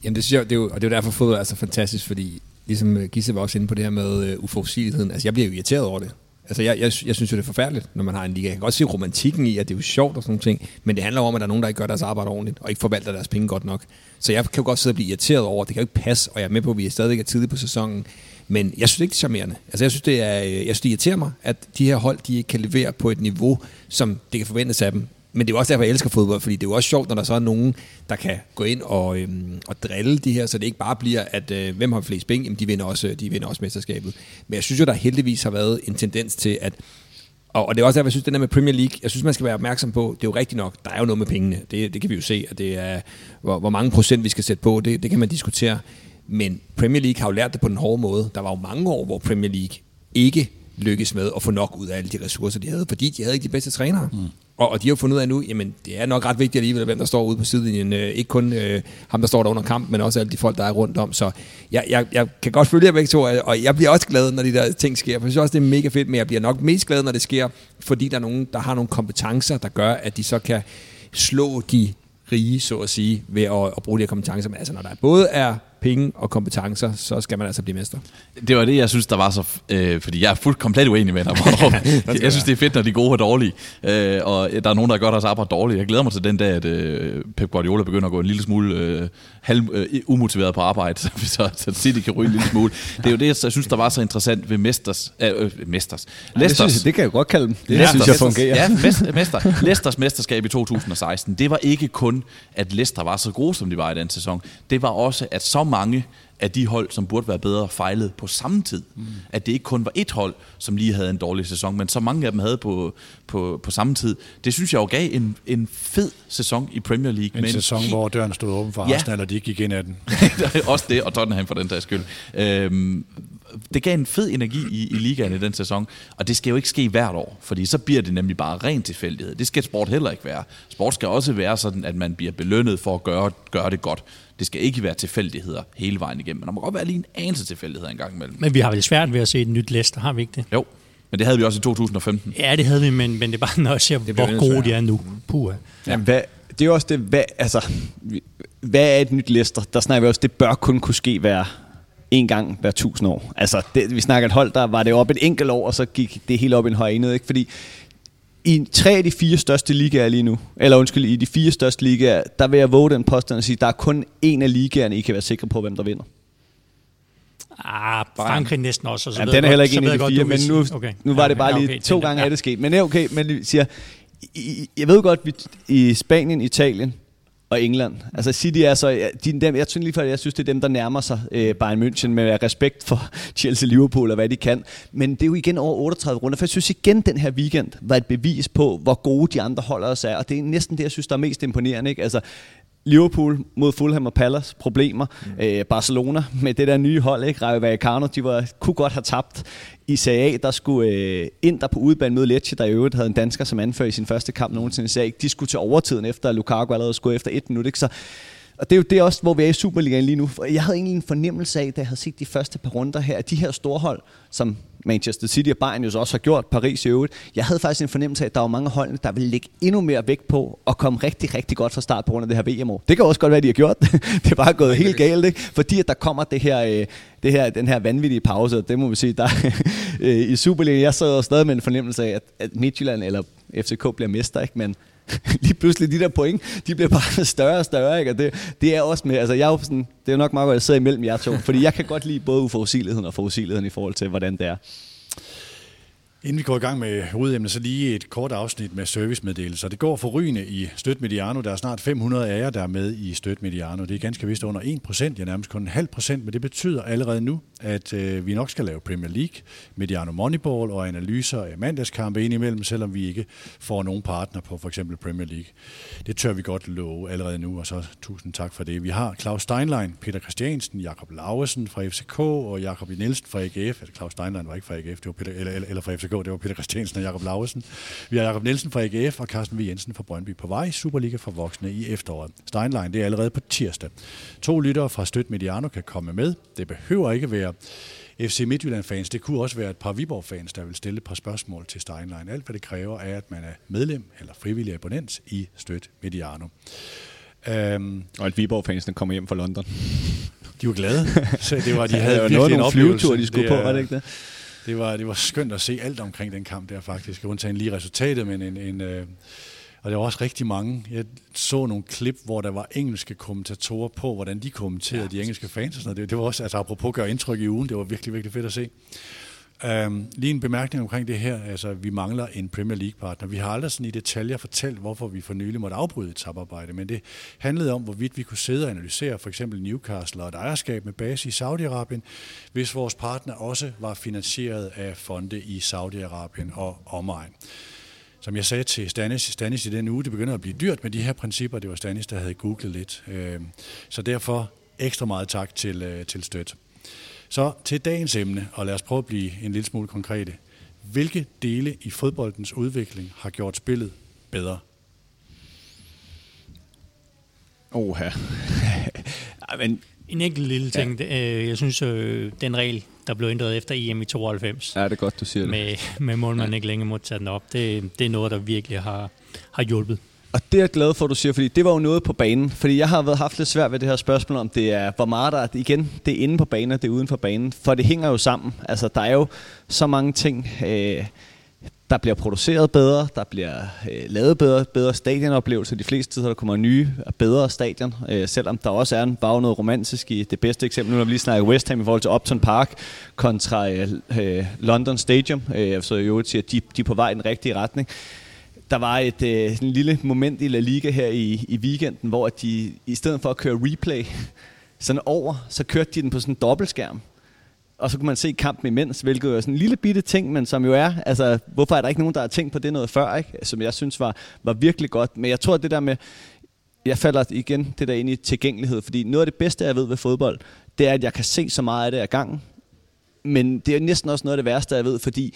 Jamen det synes jeg, det er jo, og det er jo derfor fodbold er så fantastisk, fordi ligesom øh, Gisse var også inde på det her med uh, uforudsigeligheden. Altså jeg bliver jo irriteret over det. Altså jeg, jeg, jeg synes jo, det er forfærdeligt, når man har en liga. Jeg kan godt se romantikken i, at det er jo sjovt og sådan ting, men det handler om, at der er nogen, der ikke gør deres arbejde ordentligt, og ikke forvalter deres penge godt nok. Så jeg kan jo godt sidde og blive irriteret over, at det kan jo ikke passe, og jeg er med på, at vi er stadigvæk er tidligt på sæsonen. Men jeg synes ikke, det er charmerende. Altså, jeg synes, det, er, øh, jeg synes, det irriterer mig, at de her hold, de ikke kan levere på et niveau, som det kan forventes af dem. Men det er jo også derfor, jeg elsker fodbold, fordi det er jo også sjovt, når der så er nogen, der kan gå ind og, øhm, og drille de her, så det ikke bare bliver, at øh, hvem har flest penge, jamen de vinder, også, øh, de vinder også mesterskabet. Men jeg synes jo, der heldigvis har været en tendens til, at og, og det er også derfor, jeg synes, det der med Premier League, jeg synes, man skal være opmærksom på, det er jo rigtigt nok, der er jo noget med pengene. Det, det kan vi jo se, at det er, hvor, hvor mange procent vi skal sætte på, det, det kan man diskutere. Men Premier League har jo lært det på den hårde måde. Der var jo mange år, hvor Premier League ikke lykkedes med at få nok ud af alle de ressourcer, de havde, fordi de havde ikke de bedste trænere. Mm. Og, og de har jo fundet ud af nu, jamen det er nok ret vigtigt alligevel, hvem der står ude på sidelinjen. Øh, ikke kun øh, ham, der står der under kamp, men også alle de folk, der er rundt om. Så jeg, jeg, jeg kan godt følge jer begge to, og jeg bliver også glad, når de der ting sker. For jeg synes også, det er mega fedt, men jeg bliver nok mest glad, når det sker, fordi der er nogen, der har nogle kompetencer, der gør, at de så kan slå de rige, så at sige, ved at, at bruge de her kompetencer. Men altså, når der både er penge og kompetencer, så skal man altså blive mester. Det var det, jeg synes, der var så... Øh, fordi jeg er fuldt komplet uenig med dig, Jeg synes, det er fedt, når de gode er dårlige. Øh, og der er nogen, der gør deres arbejde dårligt. Jeg glæder mig til den dag, at øh, Pep Guardiola begynder at gå en lille smule øh, halv, øh, umotiveret på arbejde, så, så City kan ryge en lille smule. Det er jo det, jeg synes, der var så interessant ved Mesters... Øh, øh Mesters. Leicesters. Det, synes, det kan jeg godt kalde dem. Det Leicesters, synes jeg fungerer. Ja, mester. Leicesters mesterskab i 2016, det var ikke kun, at Leicester var så gode, som de var i den sæson. Det var også, at så mange af de hold, som burde være bedre, fejlede på samme tid. Mm. At det ikke kun var et hold, som lige havde en dårlig sæson, men så mange af dem havde på, på, på samme tid. Det synes jeg jo gav en, en fed sæson i Premier League. En men sæson, hvor døren stod åben for ja. Arsenal, og de ikke gik ind af den. Også det, og Tottenham for den der skyld. Øhm, det gav en fed energi i, i ligaen i den sæson, og det skal jo ikke ske hvert år, fordi så bliver det nemlig bare ren tilfældighed. Det skal sport heller ikke være. Sport skal også være sådan, at man bliver belønnet for at gøre, gøre det godt. Det skal ikke være tilfældigheder hele vejen igennem, men der må godt være lige en anelse tilfældigheder en gang imellem. Men vi har vel svært ved at se et nyt Leicester, har vi ikke det? Jo, men det havde vi også i 2015. Ja, det havde vi, men, men det er bare, når jeg ser, det hvor gode de er nu. Puh. Ja. hvad, det er også det, hvad, altså, hvad er et nyt Leicester? Der snakker vi også, det bør kun kunne ske hver en gang hver tusind år. Altså, det, vi snakker et hold, der var det op et enkelt år, og så gik det helt op i en høj enhed, ikke? Fordi i tre af de fire største ligaer lige nu, eller undskyld, i de fire største ligaer, der vil jeg våge den påstand at sige, der er kun en af ligaerne, I kan være sikre på, hvem der vinder. Ah, Frankrig næsten også. Så ja, den er heller ikke en af de fire, men nu, okay. nu var ja, det bare lige okay, to gange, ja. er det sket. Men det er okay, men siger, jeg ved godt, vi i Spanien, Italien, og England. Altså City er så, de, dem, jeg synes lige for, jeg synes, det er dem, der nærmer sig øh, Bayern München med respekt for Chelsea Liverpool og hvad de kan. Men det er jo igen over 38 runder, for jeg synes igen, den her weekend var et bevis på, hvor gode de andre holder os er, og det er næsten det, jeg synes, der er mest imponerende. Ikke? Altså, Liverpool mod Fulham og Palace, problemer. Mm. Øh, Barcelona med det der nye hold, ikke? Rayo Vallecano, de var, kunne godt have tabt. I Serie A, der skulle øh, Inter på udebane mod Lecce, der i øvrigt havde en dansker som anfører i sin første kamp nogensinde i Serie A. De skulle til overtiden efter, at Lukaku allerede skulle efter et minut. Ikke? Så og det er jo det også, hvor vi er i Superligaen lige nu. For jeg havde egentlig en fornemmelse af, da jeg havde set de første par runder her, at de her store hold, som Manchester City og Bayern jo så også har gjort, Paris i øvrigt, jeg havde faktisk en fornemmelse af, at der var mange hold, der ville lægge endnu mere vægt på at komme rigtig, rigtig godt fra start på grund af det her VM-år. Det kan også godt være, at de har gjort det. det er bare gået helt galt, ikke? fordi at der kommer det her, øh, det her, den her vanvittige pause, det må vi sige, der øh, i Superligaen, jeg sad stadig med en fornemmelse af, at, at Midtjylland eller FCK bliver mester, ikke? men lige pludselig de der point, de bliver bare større og større, ikke? og det, det er også med, altså jeg er jo sådan, det er nok meget godt, at jeg sidder imellem jer to, fordi jeg kan godt lide både uforudsigeligheden og forudsigeligheden i forhold til, hvordan det er. Inden vi går i gang med hovedemnet, så lige et kort afsnit med servicemeddelelser. Det går for rygende i Støt Mediano. Der er snart 500 af jer, der er med i Støt Mediano. Det er ganske vist under 1 procent, ja nærmest kun en halv procent, men det betyder allerede nu, at øh, vi nok skal lave Premier League, Mediano Moneyball og analyser af mandagskampe indimellem, selvom vi ikke får nogen partner på for eksempel Premier League. Det tør vi godt love allerede nu, og så tusind tak for det. Vi har Claus Steinlein, Peter Christiansen, Jakob Lauesen fra FCK og Jakob Nielsen fra AGF. Altså, Claus Steinlein var ikke fra AGF, det var Peter, eller, eller, eller fra FCK FCK, det var Peter Christiansen og Jakob Lausen. Vi har Jakob Nielsen fra AGF og Carsten V. Jensen fra Brøndby på vej. Superliga for voksne i efteråret. Steinlein, det er allerede på tirsdag. To lyttere fra Støt Mediano kan komme med. Det behøver ikke være FC Midtjylland-fans. Det kunne også være et par Viborg-fans, der vil stille et par spørgsmål til Steinlein. Alt, hvad det kræver, er, at man er medlem eller frivillig abonnent i Støt Mediano. Um, og at Viborg-fansene kommer hjem fra London. De var glade. Så det var, de havde ja, virkelig en oplevelse. de skulle det, på, var det ikke det? Det var, det var skønt at se alt omkring den kamp der faktisk, undtagen lige resultatet, men en, en øh, og der var også rigtig mange. Jeg så nogle klip, hvor der var engelske kommentatorer på, hvordan de kommenterede ja. de engelske fans. Og sådan noget. Det, det var også, altså apropos at gøre indtryk i ugen, det var virkelig, virkelig fedt at se. Um, lige en bemærkning omkring det her. Altså, vi mangler en Premier League-partner. Vi har aldrig sådan i detaljer fortalt, hvorfor vi for nylig måtte afbryde et samarbejde, men det handlede om, hvorvidt vi kunne sidde og analysere for eksempel Newcastle og et ejerskab med base i Saudi-Arabien, hvis vores partner også var finansieret af fonde i Saudi-Arabien og omegn. Som jeg sagde til Stanis, Stanis i den uge, det begynder at blive dyrt med de her principper. Det var Stanis, der havde googlet lidt. Øhm, så derfor ekstra meget tak til, øh, til støt. Så til dagens emne, og lad os prøve at blive en lille smule konkrete. Hvilke dele i fodboldens udvikling har gjort spillet bedre? Oha. men en enkelt lille ting. Ja. Øh, jeg synes, øh, den regel, der blev ændret efter EM i 92. Ja, det er godt, du siger det. Med, med målmanden ja. ikke længere må tage den op. Det, det er noget, der virkelig har, har hjulpet. Og det er jeg glad for, at du siger, fordi det var jo noget på banen. Fordi jeg har været haft lidt svært ved det her spørgsmål, om det er, hvor meget der er, igen, det er inde på banen, og det er uden for banen. For det hænger jo sammen. Altså, der er jo så mange ting, øh, der bliver produceret bedre, der bliver øh, lavet bedre, bedre stadionoplevelser. De fleste tider, der kommer nye og bedre stadion, øh, selvom der også er en, bag noget romantisk i det bedste eksempel. Nu har vi lige snakket West Ham i forhold til Upton Park kontra øh, øh London Stadium, øh, så jo siger, at de, de er på vej i den rigtige retning. Der var et øh, en lille moment i La Liga her i, i weekenden, hvor de i stedet for at køre replay sådan over, så kørte de den på sådan en dobbeltskærm. Og så kunne man se kampen imens, hvilket er sådan en lille bitte ting, men som jo er, altså, hvorfor er der ikke nogen, der har tænkt på det noget før, ikke? som jeg synes var, var virkelig godt. Men jeg tror, at det der med, jeg falder igen det der ind i tilgængelighed, fordi noget af det bedste, jeg ved ved fodbold, det er, at jeg kan se så meget af det ad gangen. Men det er næsten også noget af det værste, jeg ved, fordi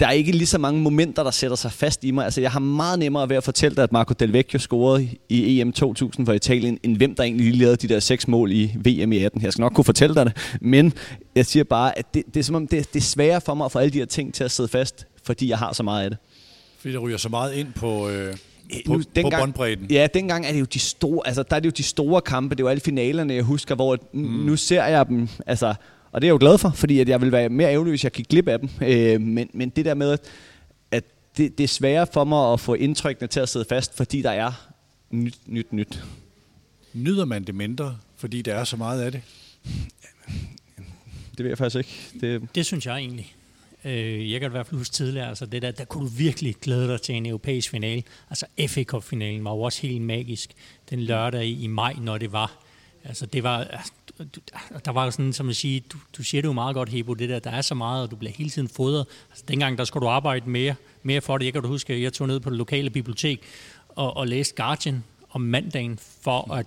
der er ikke lige så mange momenter, der sætter sig fast i mig. Altså, jeg har meget nemmere ved at fortælle dig, at Marco Del Vecchio scorede i EM 2000 for Italien, end hvem der egentlig lige lavede de der seks mål i VM i 18. Jeg skal nok kunne fortælle dig det, men jeg siger bare, at det, det er som om, det, det er sværere for mig at få alle de her ting til at sidde fast, fordi jeg har så meget af det. Fordi der ryger så meget ind på... Øh på, nu, dengang, på båndbredden. Ja, dengang er det jo de store, altså der er det jo de store kampe, det er jo alle finalerne, jeg husker, hvor mm. nu ser jeg dem, altså og det er jeg jo glad for, fordi at jeg vil være mere ærgerlig, hvis jeg gik glip af dem. Øh, men, men det der med, at det, det er sværere for mig at få indtrykkene til at sidde fast, fordi der er nyt, nyt, nyt. Nyder man det mindre, fordi der er så meget af det? Det ved jeg faktisk ikke. Det, det synes jeg egentlig. Øh, jeg kan i hvert fald huske tidligere, altså det der, der kunne du virkelig glæde dig til en europæisk finale. Altså FA Cup-finalen var jo også helt magisk den lørdag i, i maj, når det var. Altså det var, altså, altså der var sådan, som at sige, du, du siger det jo meget godt, Hebo, det der, der er så meget, og du bliver hele tiden fodret. Altså dengang, der skulle du arbejde mere, mere for det. Jeg kan du huske, jeg tog ned på det lokale bibliotek og, og læste Guardian om mandagen, for at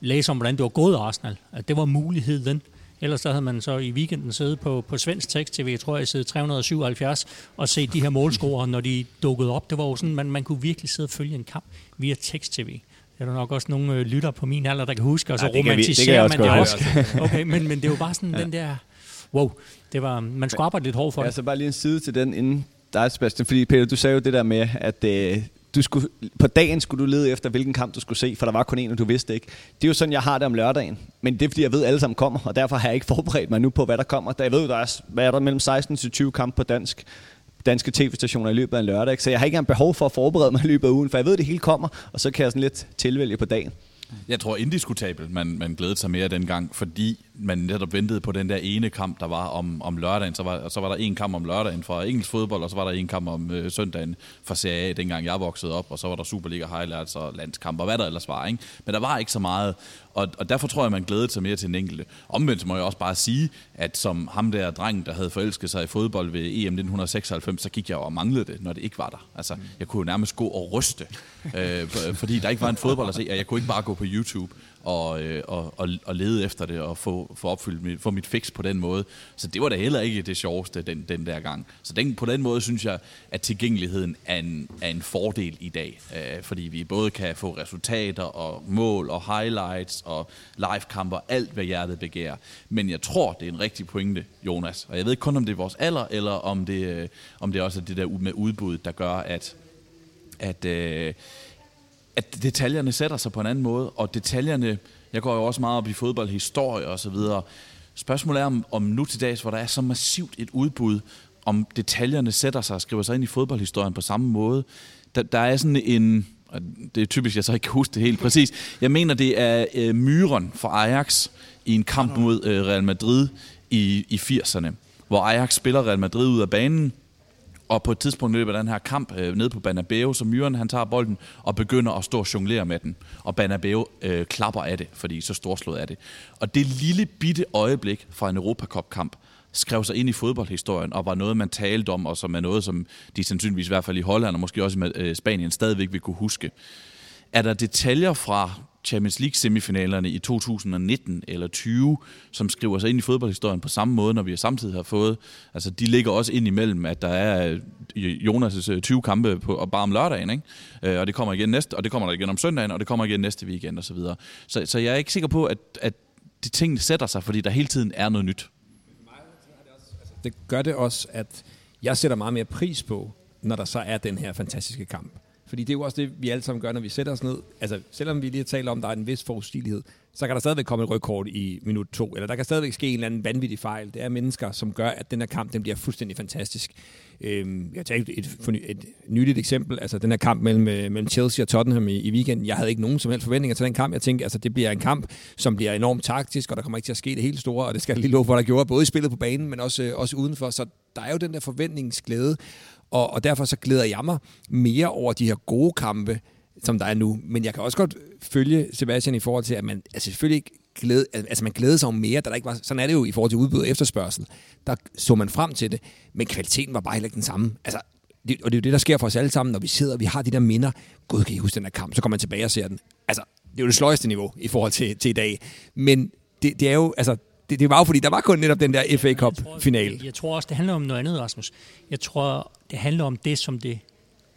læse om, hvordan det var gået Arsenal. At det var muligheden. Ellers så havde man så i weekenden siddet på, på svensk tekst-tv, jeg tror jeg sidder 377, og se de her målscorer, når de dukkede op. Det var jo sådan, man, man kunne virkelig sidde og følge en kamp via tekst-tv er der nok også nogle øh, lytter på min alder, der kan huske, og så Ja, det kan vi- det kan romantiserer også man godt det også. Okay, men, men det var bare sådan den der, wow, det var, man skulle arbejde lidt hårdt for Ja, det. så bare lige en side til den inden dig, Sebastian. Fordi Peter, du sagde jo det der med, at øh, du skulle, på dagen skulle du lede efter, hvilken kamp du skulle se, for der var kun en, og du vidste ikke. Det er jo sådan, jeg har det om lørdagen. Men det er, fordi jeg ved, at alle sammen kommer, og derfor har jeg ikke forberedt mig nu på, hvad der kommer. Da jeg ved, der er, hvad er der mellem 16 til 20 kampe på dansk danske tv-stationer i løbet af en lørdag. Ikke? Så jeg har ikke engang behov for at forberede mig i løbet af ugen, for jeg ved, at det hele kommer, og så kan jeg sådan lidt tilvælge på dagen. Jeg tror indiskutabelt, man, man glædede sig mere dengang, fordi man netop ventede på den der ene kamp, der var om, om lørdagen. Så var, så var der en kamp om lørdagen fra engelsk fodbold, og så var der en kamp om øh, søndagen fra Serie A, dengang jeg voksede op, og så var der Superliga highlights og landskamp og hvad der ellers var. Ikke? Men der var ikke så meget, og, og derfor tror jeg, man glædede sig mere til den enkelte. Omvendt må jeg også bare sige, at som ham der dreng, der havde forelsket sig i fodbold ved EM 1996, så gik jeg og manglede det, når det ikke var der. Altså, jeg kunne jo nærmest gå og ryste, øh, fordi der ikke var en fodbold at se, og jeg kunne ikke bare gå på YouTube og, øh, og, og, og lede efter det og få, få opfyldt mit, få mit fix på den måde. Så det var da heller ikke det sjoveste den, den der gang. Så den, på den måde synes jeg, at tilgængeligheden er en, er en fordel i dag. Øh, fordi vi både kan få resultater og mål og highlights og livekamper, alt hvad hjertet begærer. Men jeg tror, det er en rigtig pointe, Jonas. Og jeg ved ikke kun, om det er vores alder, eller om det, øh, om det også er det der med udbud, der gør, at, at, øh, at detaljerne sætter sig på en anden måde, og detaljerne, jeg går jo også meget op i fodboldhistorie og så videre. Spørgsmålet er, om, om nu til dags, hvor der er så massivt et udbud, om detaljerne sætter sig og skriver sig ind i fodboldhistorien på samme måde. Der, der er sådan en, og det er typisk, jeg så ikke kan huske det helt præcis, jeg mener, det er øh, myren for Ajax i en kamp mod øh, Real Madrid i, i 80'erne, hvor Ajax spiller Real Madrid ud af banen, og på et tidspunkt i løbet af den her kamp øh, nede på Banabeo, så Myren han tager bolden og begynder at stå og jonglere med den. Og Banabeo øh, klapper af det, fordi så storslået er det. Og det lille bitte øjeblik fra en Europacup-kamp skrev sig ind i fodboldhistorien og var noget, man talte om, og som er noget, som de sandsynligvis i hvert fald i Holland og måske også i øh, Spanien stadigvæk vil kunne huske. Er der detaljer fra Champions League semifinalerne i 2019 eller 20, som skriver sig ind i fodboldhistorien på samme måde, når vi samtidig har fået, altså de ligger også ind imellem, at der er øh, Jonas' øh, 20 kampe på, og bare om lørdagen, ikke? Øh, og det kommer igen næste, og det kommer der igen om søndagen, og det kommer igen næste weekend og så videre. Så, så jeg er ikke sikker på, at, at de tingene sætter sig, fordi der hele tiden er noget nyt. det gør det også, at jeg sætter meget mere pris på, når der så er den her fantastiske kamp. Fordi det er jo også det, vi alle sammen gør, når vi sætter os ned. Altså, selvom vi lige taler om, at der er en vis forudsigelighed, så kan der stadigvæk komme et rødkort i minut to, eller der kan stadigvæk ske en eller anden vanvittig fejl. Det er mennesker, som gør, at den her kamp den bliver fuldstændig fantastisk. Øhm, jeg tager et, et, et nyligt eksempel, altså den her kamp mellem, øh, mellem Chelsea og Tottenham i, i weekenden. Jeg havde ikke nogen som helst forventninger til den kamp. Jeg tænkte, altså det bliver en kamp, som bliver enormt taktisk, og der kommer ikke til at ske det helt store, og det skal jeg lige love for, der gjorde, både i spillet på banen, men også, øh, også udenfor. Så der er jo den der forventningsglæde, og, og derfor så glæder jeg mig mere over de her gode kampe, som der er nu. Men jeg kan også godt følge Sebastian i forhold til, at man altså selvfølgelig ikke glæde, altså man glæder sig jo mere, da der ikke var, sådan er det jo i forhold til udbud og efterspørgsel. Der så man frem til det, men kvaliteten var bare heller ikke den samme. Altså, det, og det er jo det, der sker for os alle sammen, når vi sidder og vi har de der minder. Gud, kan I huske den her kamp? Så kommer man tilbage og ser den. Altså, det er jo det sløjeste niveau i forhold til, til i dag. Men det, det er jo, altså, det, det var jo fordi, der var kun netop den der FA Cup-final. Jeg, jeg tror også, det handler om noget andet, Rasmus. Jeg tror, det handler om det, som det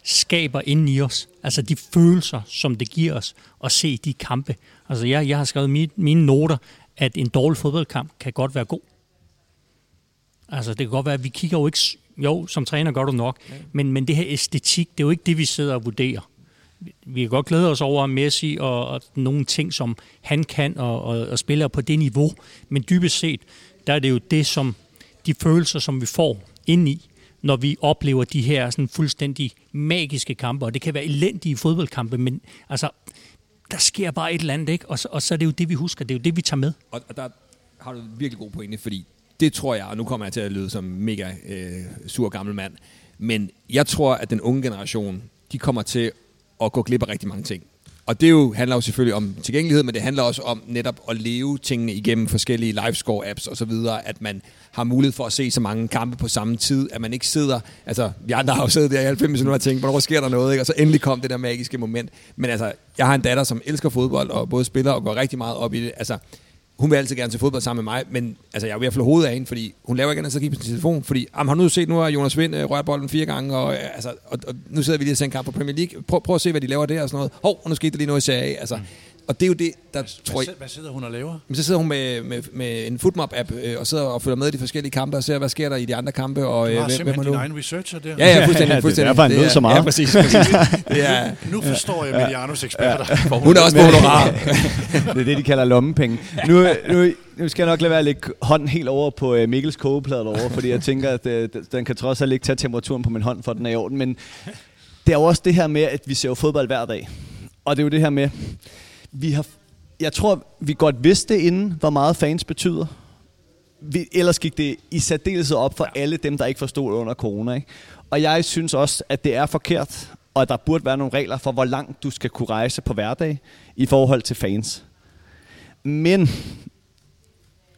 skaber inde i os. Altså de følelser, som det giver os at se de kampe. Altså jeg, jeg har skrevet mine, mine noter, at en dårlig fodboldkamp kan godt være god. Altså det kan godt være, at vi kigger jo ikke... Jo, som træner gør du nok. Men, men det her æstetik, det er jo ikke det, vi sidder og vurderer. Vi kan godt glæde os over Messi og, og nogle ting, som han kan og, og, og spiller på det niveau. Men dybest set, der er det jo det, som de følelser, som vi får ind i, når vi oplever de her sådan fuldstændig magiske kampe. Og det kan være elendige fodboldkampe, men altså, der sker bare et eller andet, ikke? Og, så, og så er det jo det, vi husker. Det er jo det, vi tager med. Og, og der har du virkelig god pointe, fordi det tror jeg, og nu kommer jeg til at lyde som mega øh, sur gammel mand, men jeg tror, at den unge generation, de kommer til at gå glip af rigtig mange ting. Og det jo, handler jo selvfølgelig om tilgængelighed, men det handler også om netop at leve tingene igennem forskellige livescore-apps og så videre, at man har mulighed for at se så mange kampe på samme tid, at man ikke sidder, altså vi andre har jo siddet der i 90 minutter og tænkt, hvornår sker der noget, ikke? og så endelig kom det der magiske moment. Men altså, jeg har en datter, som elsker fodbold og både spiller og går rigtig meget op i det. Altså, hun vil altid gerne til fodbold sammen med mig, men altså, jeg er ved at flå hovedet af hende, fordi hun laver ikke andet, så kigge på sin telefon, fordi jamen, har nu set, nu har Jonas Vind øh, rørt bolden fire gange, og, øh, altså, og, og, nu sidder vi lige og ser en kamp på Premier League. Prøv, prøv at se, hvad de laver der og sådan noget. Hov, og nu skete der lige noget i Serie A. Altså, mm og det er jo det, der tror jeg... Hvad, hvad sidder hun og laver? Men så sidder hun med, med, med en Footmob-app øh, og sidder og følger med i de forskellige kampe og ser, hvad sker der i de andre kampe. Og, Du øh, har hvem, simpelthen hvem din nu? egen researcher der. Ja, ja, fuldstændig. Ja, det er fuldstændig. derfor, han så meget. Ja, præcis. præcis. Det er, Nu forstår jeg Medianos eksperter. hun er også på honorar. det er det, de kalder lommepenge. Nu, nu, nu skal jeg nok lade være at lægge hånden helt over på øh, Mikkels kogeplade derovre, fordi jeg tænker, at øh, den kan trods alt ikke tage temperaturen på min hånd, for den er i orden. Men det er jo også det her med, at vi ser jo fodbold hver dag. Og det er jo det her med, vi har, jeg tror, vi godt vidste inden, hvor meget fans betyder. Vi, ellers gik det i særdeleshed op for alle dem, der ikke forstod under corona. Ikke? Og jeg synes også, at det er forkert, og at der burde være nogle regler for, hvor langt du skal kunne rejse på hverdag i forhold til fans. Men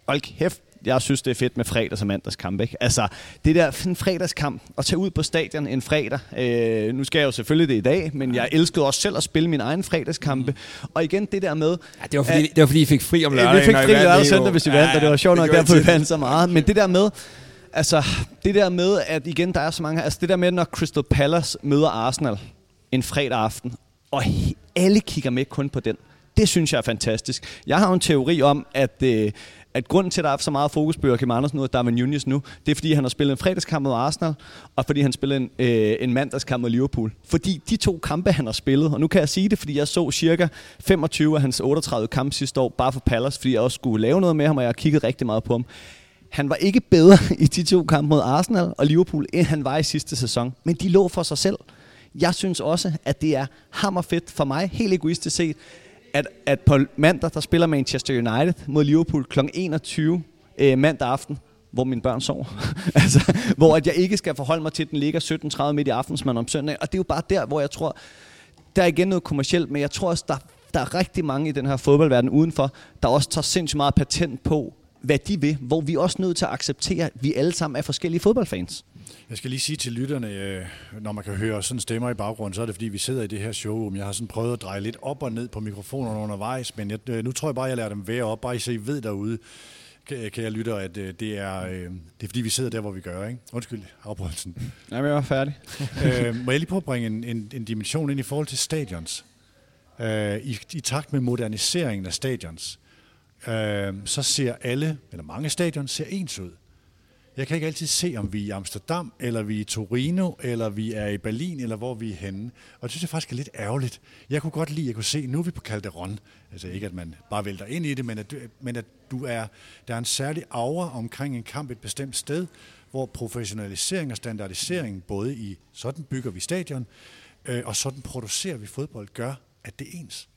hold kæft, jeg synes, det er fedt med fredags- og mandagskamp. Ikke? Altså, det der en fredagskamp, at tage ud på stadion en fredag. Øh, nu skal jeg jo selvfølgelig det i dag, men jeg elskede også selv at spille min egen fredagskampe. Og igen det der med... Ja, det, var fordi, det var fordi, I fik fri om Ja, lørdagen. vi fik fri lørdag og søndag, hvis vi vandt, og det var sjovt nok, derfor vi vandt så meget. Men det der med, altså, det der med, at igen, der er så mange, altså det der med, når Crystal Palace møder Arsenal en fredag aften, og he- alle kigger med kun på den, det synes jeg er fantastisk. Jeg har en teori om, at, øh, at grunden til, at der er så meget fokus på Joachim Andersen og Darwin Nunez nu, det er, fordi han har spillet en fredagskamp mod Arsenal, og fordi han spillede en, øh, en mandagskamp mod Liverpool. Fordi de to kampe, han har spillet, og nu kan jeg sige det, fordi jeg så cirka 25 af hans 38 kampe sidste år, bare for Palace, fordi jeg også skulle lave noget med ham, og jeg har kigget rigtig meget på ham. Han var ikke bedre i de to kampe mod Arsenal og Liverpool, end han var i sidste sæson. Men de lå for sig selv. Jeg synes også, at det er hammerfedt for mig, helt egoistisk set, at, at på mandag, der spiller Manchester United mod Liverpool kl. 21 øh, mandag aften, hvor mine børn sover. altså, hvor at jeg ikke skal forholde mig til, at den ligger 17.30 midt i aftensmanden om søndag. Og det er jo bare der, hvor jeg tror, der er igen noget kommercielt, men jeg tror også, der, der er rigtig mange i den her fodboldverden udenfor, der også tager sindssygt meget patent på, hvad de vil, hvor vi er også nødt til at acceptere, at vi alle sammen er forskellige fodboldfans. Jeg skal lige sige til lytterne, øh, når man kan høre sådan stemmer i baggrunden, så er det fordi, vi sidder i det her showroom. Jeg har sådan prøvet at dreje lidt op og ned på mikrofonerne undervejs, men jeg, øh, nu tror jeg bare, jeg lader dem være op, bare så I ved derude, kan, kan jeg lytte, at øh, det, er, det er fordi, vi sidder der, hvor vi gør. Ikke? Undskyld afbrydelsen. Jamen, jeg var færdig. øh, må jeg lige prøve at bringe en, en, en dimension ind i forhold til stadions? Øh, i, I takt med moderniseringen af stadions, øh, så ser alle, eller mange stadions, ser ens ud. Jeg kan ikke altid se, om vi er i Amsterdam, eller vi er i Torino, eller vi er i Berlin, eller hvor vi er henne. Og det synes jeg faktisk er lidt ærgerligt. Jeg kunne godt lide, at jeg kunne se, nu er vi på Calderon. Altså ikke, at man bare vælter ind i det, men at, du, men at du er, der er en særlig aura omkring en kamp et bestemt sted, hvor professionalisering og standardisering, både i sådan bygger vi stadion, øh, og sådan producerer vi fodbold, gør, at det er ens.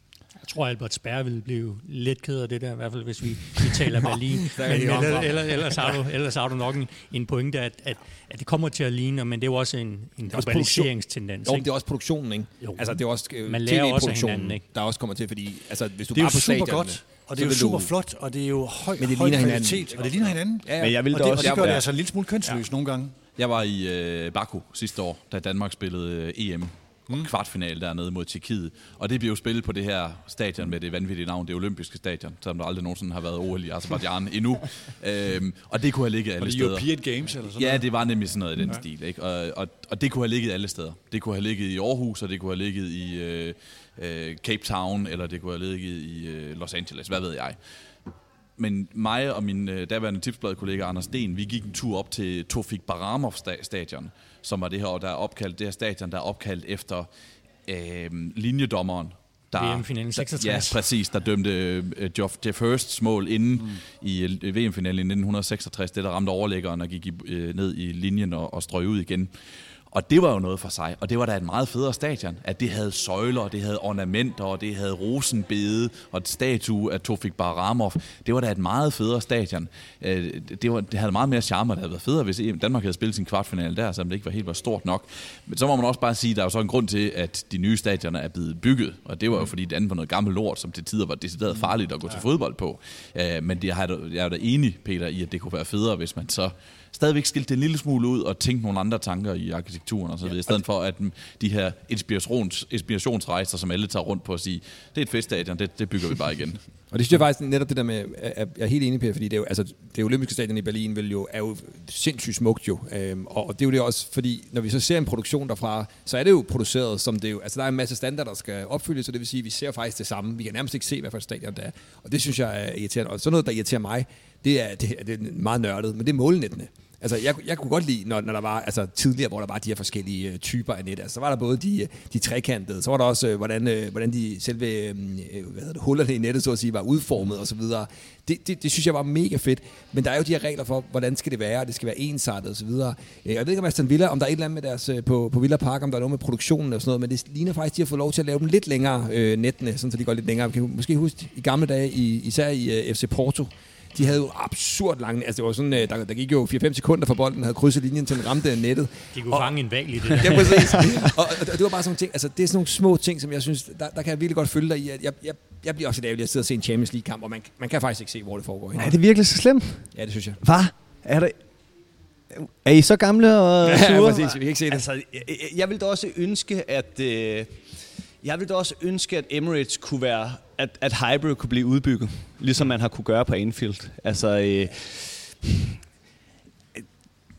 Jeg tror, Albert Sperre ville blive lidt ked af det der, i hvert fald hvis vi, vi taler Berlin. er men de om. ellers, har du, ellers har du nok en, en pointe, at, at, at det kommer til at ligne, men det er jo også en, en er globaliseringstendens. Jo, ikke? det er også produktionen, ikke? Jo. Altså, det er også øh, Man lærer også hinanden, ikke? der også kommer til, fordi altså, hvis du Det er bare jo super godt, og det er jo super flot, og det er jo høj, Men det høj ligner kvalitet, hinanden. og det ligner hinanden. Ja, ja. Men jeg vil Og det, også... og det gør det altså en lille smule kønsløs ja. nogle gange. Jeg var i øh, Baku sidste år, da Danmark spillede øh, EM. Mm. Kvartfinale dernede mod Tjekkiet. Og det blev jo spillet på det her stadion med det vanvittige navn, det olympiske stadion, selvom der aldrig nogensinde har været OL i Azerbaijan endnu. Øhm, og det kunne have ligget alle Og det er steder. European Games eller sådan Ja, noget. det var nemlig sådan noget i den ja. stil. Ikke? Og, og, og det kunne have ligget alle steder. Det kunne have ligget i Aarhus, og det kunne have ligget i øh, øh, Cape Town, eller det kunne have ligget i øh, Los Angeles, hvad ved jeg. Men mig og min øh, daværende tipsbladkollega Anders Sten, vi gik en tur op til Tofik Baramov sta- stadion, som var det her, der er opkaldt, det her stadion, der er opkaldt efter øh, linjedommeren. Der, VM-finalen 66. Ja, præcis, der dømte øh, Jeff, Jeff Hursts mål inden mm. i øh, VM-finalen i 1966, det der ramte overlæggeren og gik i, øh, ned i linjen og, og strøg ud igen. Og det var jo noget for sig, og det var da et meget federe stadion, at det havde søjler, og det havde ornamenter, og det havde rosenbede, og et statue af Tofik Baramov. Det var da et meget federe stadion. Øh, Det, var, det havde meget mere charme, og det havde været federe, hvis Danmark havde spillet sin kvartfinale der, selvom det ikke var helt var stort nok. Men så må man også bare sige, at der er jo så en grund til, at de nye stadioner er blevet bygget, og det var jo fordi det andet var noget gammelt lort, som til tider var decideret farligt at gå til fodbold på. Øh, Men jeg er da enig, Peter, i, at det kunne være federe, hvis man så stadigvæk skilte en lille smule ud og tænke nogle andre tanker i arkitekturen og så videre, i stedet for at de her inspirations, inspirationsrejser, som alle tager rundt på at sige, det er et feststadion, det, det bygger vi bare igen. Og det synes jeg faktisk netop det der med, at jeg er helt enig, Per, fordi det, er jo, altså, det olympiske stadion i Berlin vil jo, er jo sindssygt smukt jo. Øhm, og det er jo det også, fordi når vi så ser en produktion derfra, så er det jo produceret som det jo, altså der er en masse standarder, der skal opfyldes, så det vil sige, at vi ser faktisk det samme. Vi kan nærmest ikke se, hvad for et stadion det er. Og det synes jeg er irriterende. Og sådan noget, der irriterer mig, det er, det, er, det er meget nørdet, men det er målnettene. Altså, jeg, jeg kunne godt lide, når, når der var, altså tidligere, hvor der var de her forskellige øh, typer af net. Altså, så var der både de, øh, de trekantede, så var der også, øh, hvordan, øh, hvordan de selve øhm, øh, hvad hedder det, hullerne i nettet, så at sige, var udformet osv. Det, det, det, synes jeg var mega fedt. Men der er jo de her regler for, hvordan skal det være, det skal være ensartet osv. Øh, jeg ved ikke om Aston Villa, om der er et eller andet med deres, øh, på, på Villa Park, om der er noget med produktionen og sådan noget, men det ligner faktisk, at de har fået lov til at lave dem lidt længere, øh, nettene, sådan så de går lidt længere. Vi kan måske huske i gamle dage, i, især i øh, FC Porto, de havde jo absurd lange... Altså, det var sådan, øh, der, der gik jo 4-5 sekunder fra bolden, havde krydset linjen til den ramte nettet. De kunne og, fange en valg i det der. ja, præcis. og, og, det var bare sådan ting, altså det er sådan nogle små ting, som jeg synes, der, der kan jeg virkelig godt følge dig i. At jeg, jeg, jeg bliver også i dag, at sidde og se en Champions League-kamp, og man, man kan faktisk ikke se, hvor det foregår. Er det virkelig så slemt? Ja, det synes jeg. Hvad? Er det... Er I så gamle og sure? Ja, præcis. Vi kan ikke se det. Altså, jeg, jeg vil da også ønske, at... Øh, jeg vil da også ønske, at Emirates kunne være, at, at hybrid kunne blive udbygget, ligesom man har kunne gøre på Anfield. Altså, øh,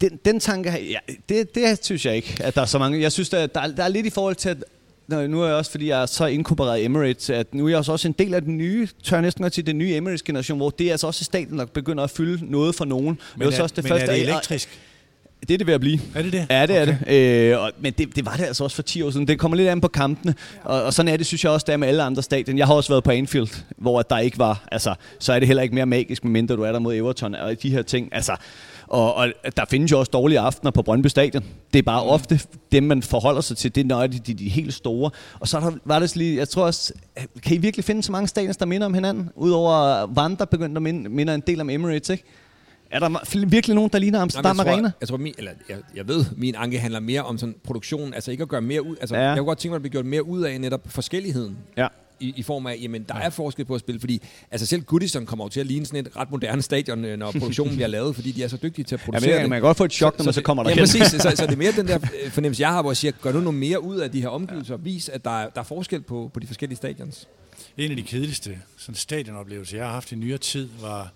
den, den tanke, ja, det, det synes jeg ikke, at der er så mange. Jeg synes, der, der, der er lidt i forhold til, at nu er jeg også, fordi jeg er så inkorporeret Emirates, at nu er jeg også en del af den nye, tør næsten godt til den nye Emirates-generation, hvor det er altså også staten, der begynder at fylde noget for nogen. Men, er, også det men første, er det elektrisk? Det er det ved at blive. Er det det? Ja, det okay. er det. Øh, og, men det, det var det altså også for 10 år siden. Det kommer lidt an på kampene. Og, og sådan er det, synes jeg også, der er med alle andre stadion. Jeg har også været på Anfield, hvor der ikke var... Altså, så er det heller ikke mere magisk, medmindre du er der mod Everton og de her ting. Altså, og, og der findes jo også dårlige aftener på Brøndby Stadion. Det er bare mm. ofte dem, man forholder sig til. Det er når de, de, helt store. Og så der, var det lige, jeg tror også, kan I virkelig finde så mange stadions, der minder om hinanden? Udover Van, der begyndte at minde, minder en del om Emirates, ikke? Er der virkelig nogen, der ligner Amsterdam Jamen, jeg Arena? Tror, jeg, tror, min, eller, jeg, jeg ved, min anke handler mere om sådan produktion, altså ikke at gøre mere ud. Altså, ja. Jeg kunne godt tænke mig, at blive gjort mere ud af netop forskelligheden. Ja. I, i form af, jamen der er forskel på at spille, fordi altså selv Goodison kommer jo til at ligne sådan et ret moderne stadion, øh, når produktionen bliver lavet, fordi de er så dygtige til at producere ja, men, det. Man kan godt få et chok, når så, man så kommer der Ja, præcis. Så, så det er mere den der øh, fornemmelse, jeg har, hvor jeg siger, gør du noget mere ud af de her omgivelser, og vis, at der er, der er forskel på, på de forskellige stadions. En af de kedeligste sådan stadionoplevelser, jeg har haft i nyere tid, var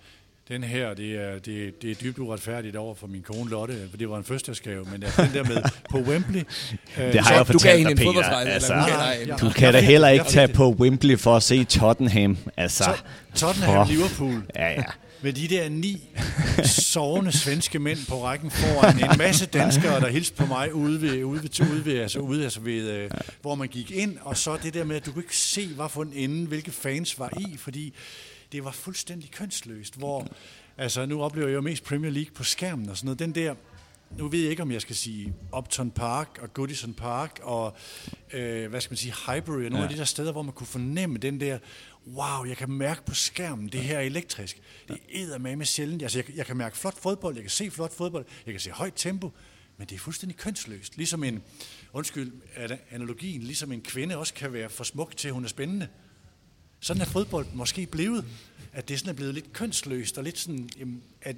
den her, det er, det, det er dybt uretfærdigt over for min kone Lotte, for det var en fødselsdagsgave, men den der med på Wembley. det har jeg fortalt dig, Peter. Altså, du kan da heller ikke tage på Wembley for at se Tottenham. Altså, Tottenham, Liverpool. Ja, ja med de der ni sovende svenske mænd på rækken foran en masse danskere, der hilste på mig ude ved, ude ved, ude ved, altså ude, altså ved øh, hvor man gik ind, og så det der med, at du kunne ikke se, hvad for en ende, hvilke fans var i, fordi det var fuldstændig kønsløst, hvor, altså nu oplever jeg jo mest Premier League på skærmen og sådan noget, den der, nu ved jeg ikke, om jeg skal sige Upton Park og Goodison Park og, øh, hvad skal man sige, Highbury og nogle ja. af de der steder, hvor man kunne fornemme den der, wow, jeg kan mærke på skærmen, det her er elektrisk. Det er med med sjældent. Altså, jeg, jeg kan mærke flot fodbold, jeg kan se flot fodbold, jeg kan se højt tempo, men det er fuldstændig kønsløst. Ligesom en, undskyld, analogien, ligesom en kvinde også kan være for smuk til, at hun er spændende. Sådan er fodbold måske blevet, at det sådan er blevet lidt kønsløst, og lidt sådan, at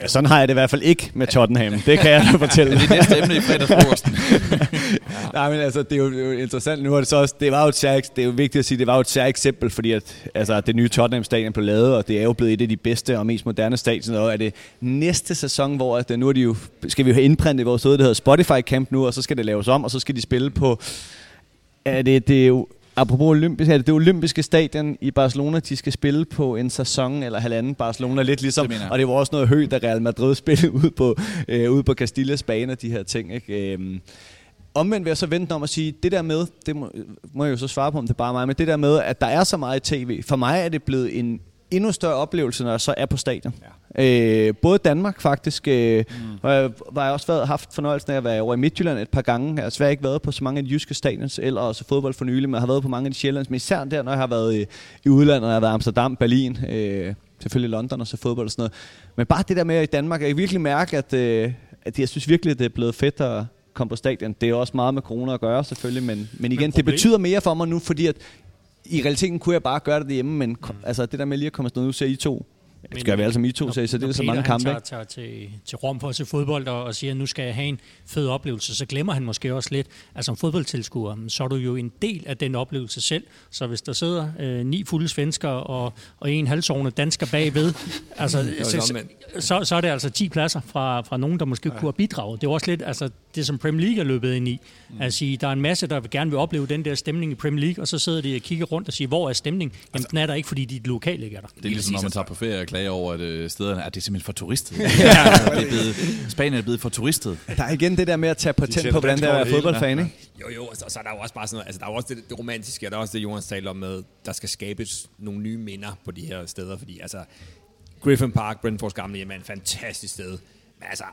Ja, sådan har jeg det i hvert fald ikke med Tottenham. Det kan jeg fortælle. det er det næste emne i fredagsfrokosten. ja. Nej, men altså, det er jo, det er jo interessant. Nu er det så også, det var jo et særligt, det er jo vigtigt at sige, det var jo et særligt eksempel, fordi at, altså, det nye Tottenham-stadion blev lavet, og det er jo blevet et af de bedste og mest moderne stadioner, og er det næste sæson, hvor at, nu er de jo, skal vi jo have indprintet vores det hedder Spotify Camp nu, og så skal det laves om, og så skal de spille på, er det, det er jo apropos olympisk, det, det olympiske stadion i Barcelona, de skal spille på en sæson eller halvanden Barcelona, lidt ligesom, det og det var også noget højt, da Real Madrid spillede ud på, øh, ud på Castillas bane og de her ting. Ikke? Øhm, omvendt vil jeg så vente om at sige, det der med, det må, må jeg jo så svare på, om det er bare mig, men det der med, at der er så meget tv, for mig er det blevet en endnu større oplevelse, når jeg så er på stadion. Ja. Øh, både Danmark faktisk, øh, mm. hvor jeg, jeg også været, haft fornøjelsen af at være over i Midtjylland et par gange. Jeg har svært ikke været på så mange af de jyske stadions, eller også fodbold for nylig, men jeg har været på mange af de sjællands, men især der, når jeg har været i, i udlandet, jeg har været i Amsterdam, Berlin, øh, selvfølgelig London og så fodbold og sådan noget. Men bare det der med at i Danmark, jeg kan virkelig mærke, at, øh, at jeg synes virkelig, at det er blevet fedt at komme på stadion. Det er også meget med corona at gøre selvfølgelig, men, men igen, men det betyder mere for mig nu, fordi at i realiteten kunne jeg bare gøre det hjemme, men mm. altså, det der med lige at komme afsted, nu ser I to Det skal vi som I to sagde, så det er så mange kampe. Når tager, tager til, til Rom for at se fodbold og, og siger, at nu skal jeg have en fed oplevelse, så glemmer han måske også lidt, at som fodboldtilskuer, så er du jo en del af den oplevelse selv. Så hvis der sidder øh, ni fulde svensker og, og en halvsovende dansker bagved, altså, så, så, så, er det altså 10 pladser fra, fra nogen, der måske ja. kunne have bidraget. Det er også lidt altså, det, som Premier League er løbet ind i. Mm. Altså, der er en masse, der gerne vil opleve den der stemning i Premier League, og så sidder de og kigger rundt og siger, hvor er stemning? Jamen, altså, den er der ikke, fordi de lokale ligger der. Det er ligesom, når man tager på ferie og klager over, at øh, stederne er det simpelthen for turistet. ja, det er blevet, Spanien er blevet for turistet. Der er igen det der med at tage patent på, hvordan det er at fodboldfan, ikke? Jo, jo, og så, så er der jo også bare sådan noget, altså der er også det, det romantiske, og der er også det, Jonas taler om med, der skal skabes nogle nye minder på de her steder, fordi altså, Griffin Park, Brentfords gamle hjem, er en fantastisk sted. Men altså,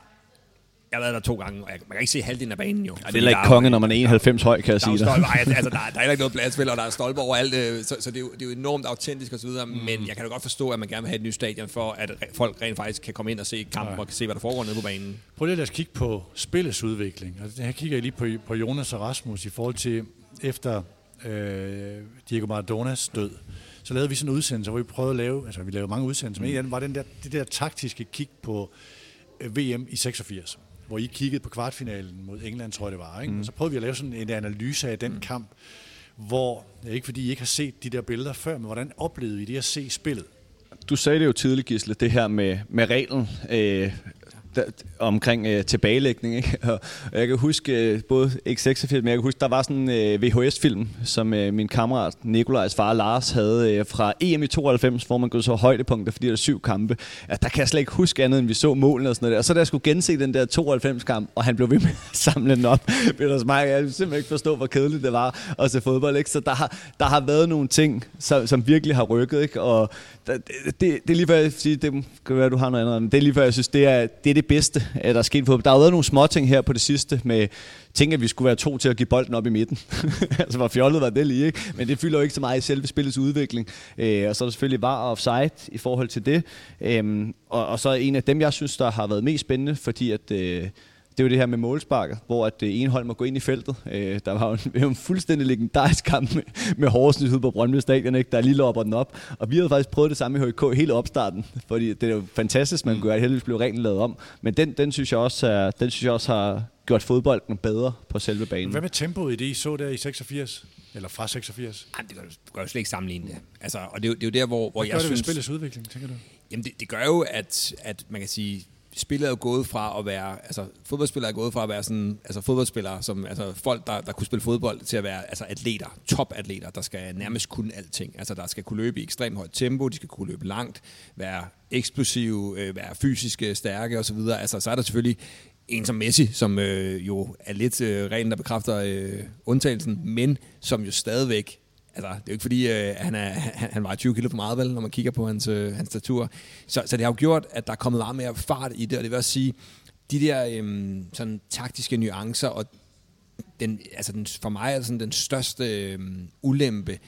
jeg har været der to gange, og jeg, man kan ikke se halvdelen af banen jo. Ja, det er ikke konge, når man er 91 høj, kan jeg sige dig. altså, der, der er ikke noget pladsfælde, og der er stolper overalt, øh, så, så det, er jo, det er jo enormt autentisk osv., mm. men jeg kan da godt forstå, at man gerne vil have et nyt stadion, for at folk rent faktisk kan komme ind og se kampen, ja. og kan se, hvad der foregår nede på banen. Prøv lige at kigge på spillets udvikling. Altså, her kigger jeg lige på, på Jonas og Rasmus i forhold til efter øh, Diego Maradonas død så lavede vi sådan en udsendelse, hvor vi prøvede at lave, altså vi lavede mange udsendelser, men en af dem var den der, det der taktiske kig på øh, VM i 86 hvor I kiggede på kvartfinalen mod England, tror jeg det var. Ikke? Mm. Og så prøvede vi at lave sådan en analyse af den mm. kamp, hvor, ikke fordi I ikke har set de der billeder før, men hvordan oplevede I det at se spillet? Du sagde det jo tidligt, Gisle, det her med, med reglen. Øh, der, omkring øh, tilbagelægning. Ikke? Og jeg kan huske, øh, både ikke 86, men jeg kan huske, der var sådan en øh, VHS-film, som øh, min kammerat Nikolajs far Lars havde øh, fra EM i 92, hvor man kunne så højdepunkter, fordi der er syv kampe. Ja, der kan jeg slet ikke huske andet, end vi så målene og sådan noget Og så da jeg skulle gense den der 92-kamp, og han blev ved med at samle den op, Peter Smeier, jeg simpelthen ikke forstå, hvor kedeligt det var at se fodbold. Ikke? Så der har, der har været nogle ting, som, som virkelig har rykket. Ikke? Og det, det, det, er lige før jeg siger, det kan være, du har noget andet, men det er lige før jeg synes, det er det, er det bedste, øh, der er sket på. Der har været nogle små ting her på det sidste med ting, at vi skulle være to til at give bolden op i midten. altså, hvor fjollet var det lige, ikke? Men det fylder jo ikke så meget i selve spillets udvikling. Øh, og så er der selvfølgelig var offside i forhold til det. Øh, og, og så en af dem, jeg synes, der har været mest spændende, fordi at... Øh, det er jo det her med målsparket, hvor at det ene hold må gå ind i feltet. Øh, der var jo en, en fuldstændig legendarisk kamp med, med Horsens ude på Brøndby Stadion, ikke? der lige lopper den op. Og vi havde faktisk prøvet det samme i HK hele opstarten, fordi det er jo fantastisk, man mm. gør, at heldigvis blev rent lavet om. Men den, den, synes jeg også er, den synes jeg også har gjort fodbolden bedre på selve banen. Hvad med tempoet i det, I så der i 86? Eller fra 86? Jamen, det gør, du kan jo slet ikke sammenligne det. Altså, og det, er, det er jo der, hvor, hvor Hvad jeg gør det synes... spillets udvikling, tænker du? Jamen, det, det gør jo, at, at man kan sige, spillet er jo gået fra at være, altså fodboldspillere er gået fra at være sådan, altså fodboldspillere, som, altså folk, der, der kunne spille fodbold, til at være altså atleter, topatleter, der skal nærmest kunne alting. Altså der skal kunne løbe i ekstremt højt tempo, de skal kunne løbe langt, være eksplosive, øh, være fysiske, stærke osv. Altså så er der selvfølgelig en som Messi, som øh, jo er lidt øh, ren, der bekræfter øh, undtagelsen, men som jo stadigvæk altså, det er jo ikke fordi, øh, han, er, han, han var 20 kilo for meget, vel, når man kigger på hans, øh, hans statur. Så, så det har jo gjort, at der er kommet meget mere fart i det, og det vil også sige, de der øh, sådan taktiske nuancer, og den, altså den, for mig er sådan den største øh, ulempe,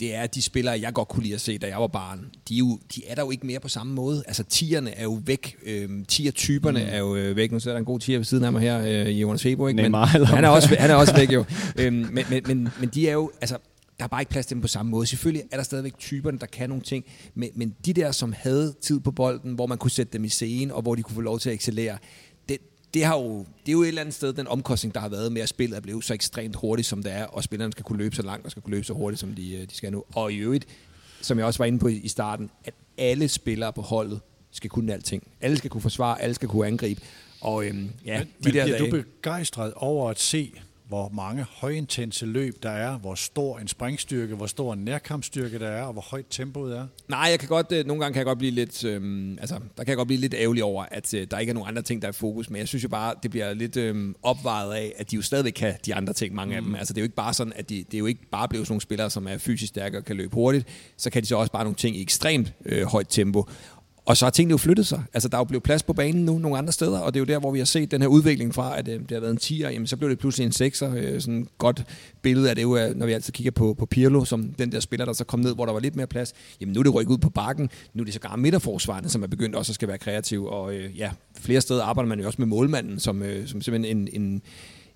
det er, de spillere, jeg godt kunne lide at se, da jeg var barn, de er, jo, de er der jo ikke mere på samme måde. Altså, tierne er jo væk. Øhm, tier-typerne mm. er jo øh, væk. Nu ser der en god tier ved siden af mig her, øh, Jonas Febo, ikke? Men, han, er også, han er også væk, jo. øhm, men, men, men, men de er jo, altså, der er bare ikke plads til dem på samme måde. Selvfølgelig er der stadigvæk typerne, der kan nogle ting, men, men de der, som havde tid på bolden, hvor man kunne sætte dem i scene, og hvor de kunne få lov til at excellere, det, det, har jo, det er jo et eller andet sted den omkostning, der har været med at spillet er blevet så ekstremt hurtigt, som det er, og spillerne skal kunne løbe så langt, og skal kunne løbe så hurtigt, som de, de skal nu. Og i øvrigt, som jeg også var inde på i starten, at alle spillere på holdet skal kunne alting. Alle skal kunne forsvare, alle skal kunne angribe. Og øhm, ja, men, de men der bliver dage, du begejstret over at se hvor mange højintense løb der er, hvor stor en springstyrke, hvor stor en nærkampstyrke der er, og hvor højt tempoet er? Nej, jeg kan godt, øh, nogle gange kan jeg godt blive lidt, øh, altså, der kan jeg godt blive lidt ærgerlig over, at øh, der ikke er nogen andre ting, der er i fokus, men jeg synes jo bare, det bliver lidt øh, opvejet af, at de jo stadigvæk kan de andre ting, mange mm. af dem. Altså, det er jo ikke bare sådan, at de, det er jo ikke bare blevet sådan nogle spillere, som er fysisk stærke og kan løbe hurtigt, så kan de så også bare nogle ting i ekstremt øh, højt tempo. Og så har tingene jo flyttet sig. Altså, der er jo blevet plads på banen nu nogle andre steder, og det er jo der, hvor vi har set den her udvikling fra, at øh, det har været en 10'er, jamen så blev det pludselig en 6'er. Øh, sådan et godt billede af det, jo, når vi altid kigger på, på Pirlo, som den der spiller, der så kom ned, hvor der var lidt mere plads. Jamen nu er det rykket ud på bakken. Nu er det så gar midterforsvarende, som er begyndt også at skal være kreativ. Og øh, ja, flere steder arbejder man jo også med målmanden, som, øh, som simpelthen en, en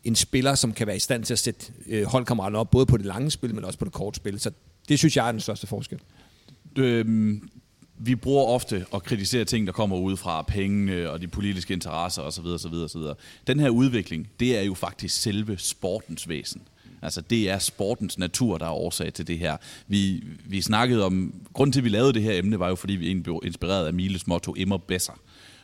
en spiller, som kan være i stand til at sætte øh, holdkammeraterne op, både på det lange spil, men også på det korte spil. Så det synes jeg er den største forskel. Øhm, vi bruger ofte at kritisere ting, der kommer ud fra pengene og de politiske interesser osv. osv., osv. Den her udvikling, det er jo faktisk selve sportens væsen. Altså det er sportens natur, der er årsag til det her. Vi, vi snakkede om, grunden til at vi lavede det her emne, var jo fordi vi blev inspireret af Miles motto, immer besser.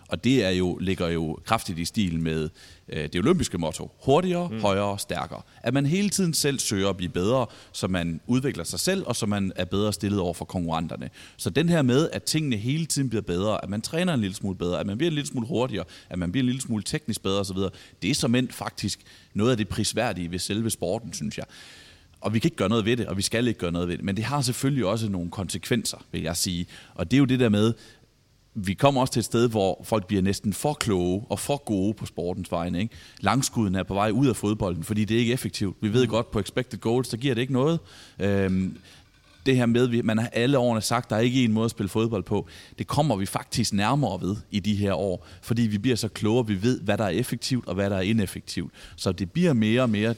Og det er jo, ligger jo kraftigt i stil med øh, det olympiske motto. Hurtigere, mm. højere, stærkere. At man hele tiden selv søger at blive bedre, så man udvikler sig selv, og så man er bedre stillet over for konkurrenterne. Så den her med, at tingene hele tiden bliver bedre, at man træner en lille smule bedre, at man bliver en lille smule hurtigere, at man bliver en lille smule teknisk bedre osv., det er som end faktisk noget af det prisværdige ved selve sporten, synes jeg. Og vi kan ikke gøre noget ved det, og vi skal ikke gøre noget ved det. Men det har selvfølgelig også nogle konsekvenser, vil jeg sige. Og det er jo det der med, vi kommer også til et sted, hvor folk bliver næsten for kloge og for gode på sportens vegne. Ikke? Langskuden er på vej ud af fodbolden, fordi det er ikke effektivt. Vi ved godt, på expected goals, der giver det ikke noget. Øhm, det her med, man har alle årene sagt, der er ikke en måde at spille fodbold på, det kommer vi faktisk nærmere ved i de her år, fordi vi bliver så klogere, vi ved, hvad der er effektivt og hvad der er ineffektivt. Så det bliver mere og mere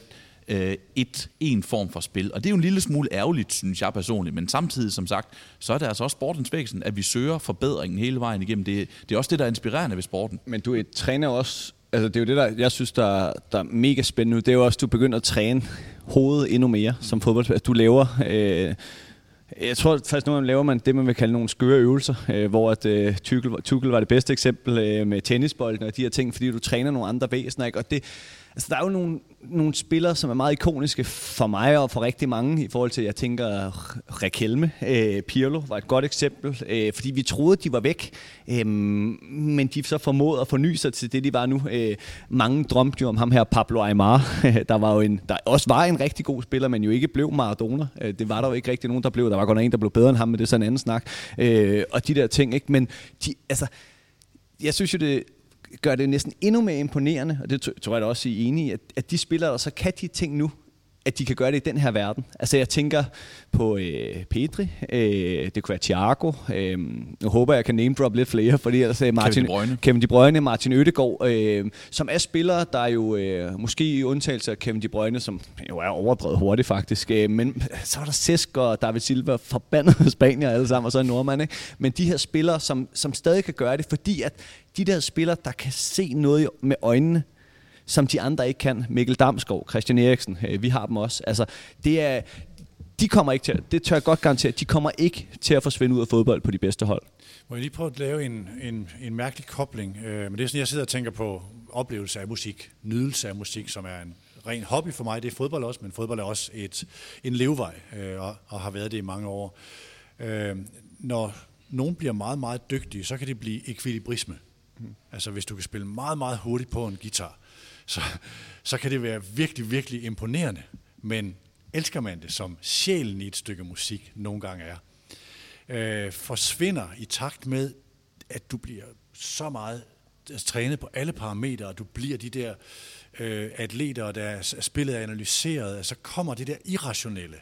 øh, et, en form for spil. Og det er jo en lille smule ærgerligt, synes jeg personligt, men samtidig, som sagt, så er det altså også sportens væsen, at vi søger forbedringen hele vejen igennem. Det, det er også det, der er inspirerende ved sporten. Men du træner også altså det er jo det, der, jeg synes, der, der er mega spændende nu. Det er jo også, at du begynder at træne hovedet endnu mere som fodboldspiller. Du laver... Øh, jeg tror faktisk, nu laver man det, man vil kalde nogle skøre øvelser, øh, hvor at, øh, Tuchel, Tuchel var det bedste eksempel øh, med tennisbolden og de her ting, fordi du træner nogle andre væsener. Ikke? Og det, Altså, der er jo nogle, nogle spillere, som er meget ikoniske for mig og for rigtig mange, i forhold til, jeg tænker, Rekelme, øh, Pirlo var et godt eksempel, øh, fordi vi troede, de var væk, øh, men de så formåede at forny sig til det, de var nu. Øh, mange drømte jo om ham her, Pablo Aymar, der var jo en, der også var en rigtig god spiller, men jo ikke blev Maradona. Øh, det var der jo ikke rigtig nogen, der blev. Der var godt en, der blev bedre end ham, men det er sådan en anden snak. Øh, og de der ting, ikke? Men de, altså, jeg synes jo, det, gør det næsten endnu mere imponerende, og det tror jeg da også, I er enige i, at, at de spillere, der så kan de ting nu, at de kan gøre det i den her verden. Altså jeg tænker på øh, Pedri, øh, det kunne være Thiago, øh, nu håber jeg kan name drop lidt flere, fordi ellers er Martin, Kevin De Bruyne, Kevin De Bruyne Martin Ødegaard, øh, som er spillere, der er jo øh, måske i undtagelse af Kevin De Bruyne, som jo er overdrevet hurtigt faktisk, øh, men så er der Cesc og David Silva, forbandet Spanier alle sammen, og så en nordmand, ikke? men de her spillere, som, som stadig kan gøre det, fordi at de der spillere, der kan se noget med øjnene, som de andre ikke kan. Mikkel Damsgaard, Christian Eriksen, øh, vi har dem også. Altså, det er, de kommer ikke til, det tør jeg godt garantere, de kommer ikke til at forsvinde ud af fodbold på de bedste hold. Må jeg lige prøve at lave en, en, en mærkelig kobling? Øh, men det er sådan, jeg sidder og tænker på oplevelse af musik, nydelse af musik, som er en ren hobby for mig. Det er fodbold også, men fodbold er også et, en levevej, øh, og, og har været det i mange år. Øh, når nogen bliver meget, meget dygtige, så kan det blive ekvilibrisme. Mm. Altså hvis du kan spille meget, meget hurtigt på en guitar, så, så kan det være virkelig, virkelig imponerende. Men elsker man det, som sjælen i et stykke musik nogle gange er, øh, forsvinder i takt med, at du bliver så meget altså, trænet på alle parametre, og du bliver de der øh, atleter, der er spillet er analyseret, så kommer det der irrationelle,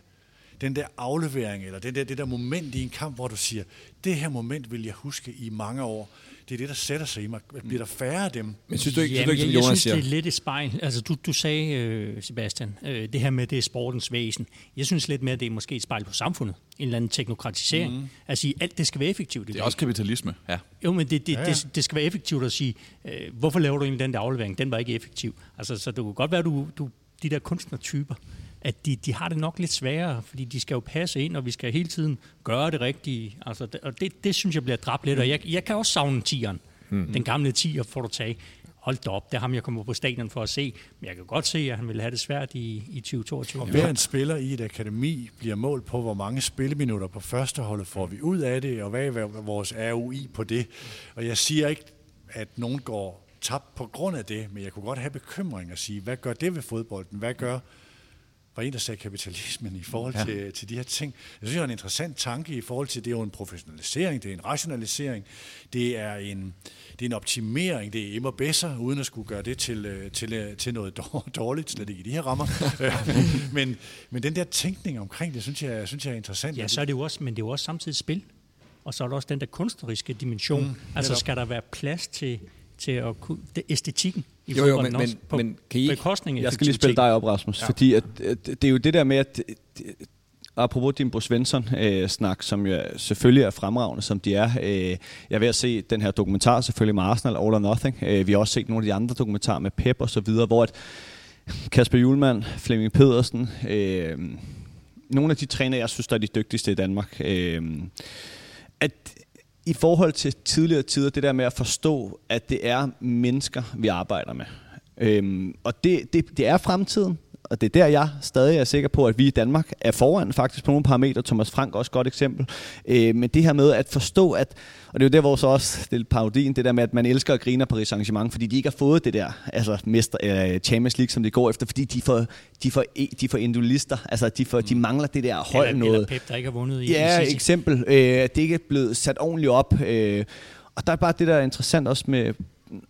den der aflevering, eller det der, det der moment i en kamp, hvor du siger, det her moment vil jeg huske i mange år, det er det, der sætter sig i mig. Bliver der færre af dem? Men synes du ikke, Jamen, synes du ikke jeg, jeg synes, siger? det er lidt et spejl. Altså, du, du sagde, øh, Sebastian, øh, det her med, det er sportens væsen. Jeg synes lidt mere, det er måske et spejl på samfundet. En eller anden teknokratisering. Mm. Altså, sige, alt det skal være effektivt. Det er også kapitalisme, ja. Jo, men det, det, ja, ja. det, det skal være effektivt at sige, øh, hvorfor laver du egentlig den der aflevering? Den var ikke effektiv. Altså, så det kunne godt være, du, du de der kunstnertyper, at de, de har det nok lidt sværere, fordi de skal jo passe ind, og vi skal hele tiden gøre det rigtige. Altså, det, og det, det synes jeg bliver dræbt lidt, og jeg, jeg kan også savne tieren. Mm. Den gamle tiger får du tage. Hold da op, det er ham, jeg kommer på stadion for at se. Men jeg kan godt se, at han vil have det svært i, i 2022. Og hver en spiller i et akademi bliver målt på, hvor mange spilleminutter på første hold får vi ud af det, og hvad er vores ROI på det. Og jeg siger ikke, at nogen går tabt på grund af det, men jeg kunne godt have bekymring at sige, hvad gør det ved fodbolden? Hvad gør var en, der sagde kapitalismen i forhold til, ja. til de her ting. Jeg synes, det er en interessant tanke i forhold til, det er jo en professionalisering, det er en rationalisering, det er en, det er en optimering, det er immer bedre, uden at skulle gøre det til, øh, til, øh, til noget dårligt, slet ikke i de her rammer. men, men den der tænkning omkring det, synes jeg, synes jeg er interessant. Ja, så er det jo også, men det er jo også samtidig spil. Og så er der også den der kunstneriske dimension. Mm, altså skal der være plads til, til at kunne, det, æstetikken i jo, jo, men, men, på men kan I, bekostning Jeg skal lige spille dig op, Rasmus, ja. fordi at, at, det er jo det der med, at apropos din Bo Svensson-snak, som jo selvfølgelig er fremragende, som de er. Øh, jeg er ved at se den her dokumentar, selvfølgelig med Arsenal, All or Nothing. Øh, vi har også set nogle af de andre dokumentarer med Pep og så videre, hvor at Kasper Julemand, Flemming Pedersen, øh, nogle af de træner, jeg synes, der er de dygtigste i Danmark, øh, at i forhold til tidligere tider, det der med at forstå, at det er mennesker, vi arbejder med. Øhm, og det, det, det er fremtiden, og det er der, jeg stadig er sikker på, at vi i Danmark er foran faktisk på nogle parametre. Thomas Frank også et godt eksempel. Øh, men det her med at forstå, at, og det er jo der, hvor så også, det er parodien, det der med, at man elsker at grine Paris Saint-Germain, fordi de ikke har fået det der, altså mester, uh, Champions League, som det går efter, fordi de får, de får, de får individualister, altså de, får, de mm. mangler det der hold eller, noget. Eller Pep, der ikke har vundet i Ja, eksempel. Øh, det er ikke blevet sat ordentligt op. Øh, og der er bare det, der er interessant også med